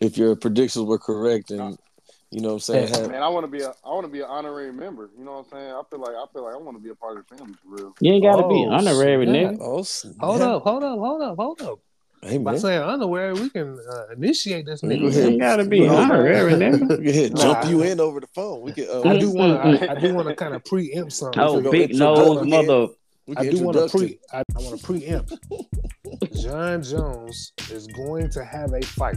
if your predictions were correct and you know what I'm saying. have- Man, I want to be a I want to be an honorary member. You know what I'm saying? I feel like I feel like I want to be a part of the family for real. You ain't gotta be Oh, honorary, snap. nigga. oh, snap. Hold up, hold up, hold up, hold up. Hey By man, saying underwear, we can uh, initiate this Go You nigga. ahead. gotta be Well, honorary, nigga. we can jump Nah. you in over the phone. We can. Uh, I we do can- want to. I, I do want to kind of preempt something. Oh, go big nose, mother. I do want to pre. I, I want to preempt. Jon Jones is going to have a fight.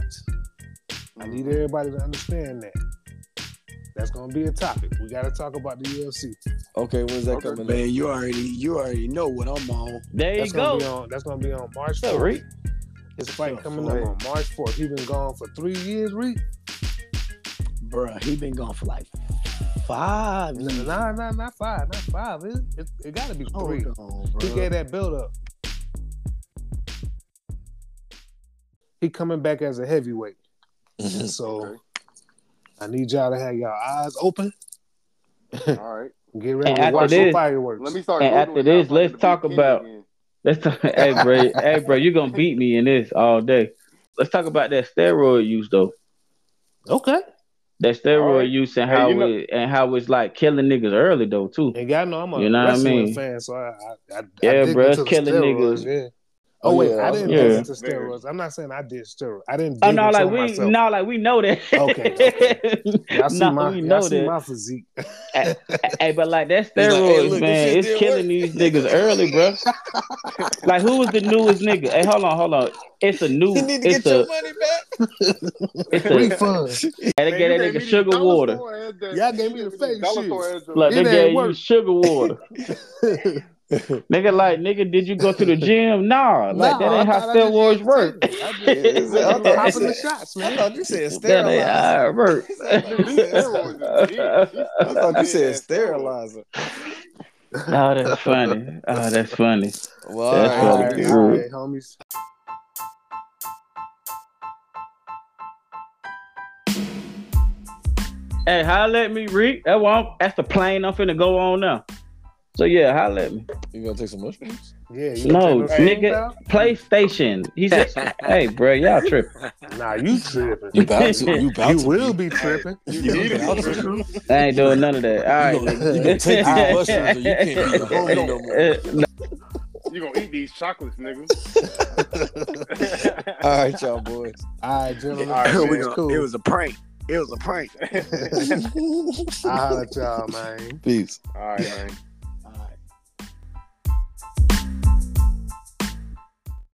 I need everybody to understand that. that's gonna be a topic. We gotta talk about the UFC. Okay, when's that Okay. coming? up? Man, you already you already know what I'm on. There you That's go. gonna be on. That's gonna be on March What's up, 4th. Reek? His fight up, coming up on March 4th. He been gone for three years, Reek. Bruh, he been gone for like five Nah, years. nah, nah, not five, not five. It, it, it gotta be three. Hold on, He bruh. gave that build up. He coming back as a heavyweight. And so I need y'all to have y'all eyes open. All right. Get ready And to after watch some fireworks. Let me start. And after this, let's talk about- again. Let's talk. hey, bro. hey, bro. You gonna beat me in this all day? Let's talk about that steroid use though. okay. That steroid Alright. use and Hey, how you know- it and how it's like killing niggas early though too. And y'all know I'm a You know what I mean? fan, so I, I, I Yeah, bro, it's killing steroids, niggas. Yeah. Oh, Oh, wait, yeah, I didn't yeah. dig into Very. steroids. I'm not saying I did steroids. I didn't. Oh dig no, into like we myself. no, like we know that. Okay, okay. Y'all see no, my, we y'all know see that. my physique. Hey, but like that He's like, steroids, hey, look, man, it's killing work. these niggas early, bro. like who was the newest nigga? Hey, hold on, hold on. It's a new. You need to It's get your money back. It's a. Refund. They Man, gave you that nigga sugar water. store ads that- Y'all gave me the these fake shit. store Look, they gave you sugar water. nigga, like, nigga, did you go to the gym? Nah, like Nah, that ain't how thought I just steroids had work. to take it. I just- I thought Hopping you the said- shots, I man. thought you said That ain't sterilizer. how it work. Nigga, these steroids is deep. These- I thought you said sterilizer. Oh, that's funny. Oh, that's funny. Well, That's all All right. funny. right, Yeah. all right, homies. Hey, holla at me, Reek. That one, that's the plane I'm finna go on now. So yeah, holla at me. You gonna take some mushrooms? Yeah, you No, gonna take no nigga, PlayStation. He said, "Hey, bro, y'all tripping." Nah, you tripping. You about to? You about You to? will be tripping. You You need about it. to? I ain't doing none of that. All right, You gonna, nigga. you gonna take these mushrooms or you can't be the homie no more. No, You gonna eat these chocolates, nigga. All right, y'all boys. All right, gentlemen. All right, We man. Cool. It was a prank. It was a prank. I'll holler at y'all, man. Peace. All right, man.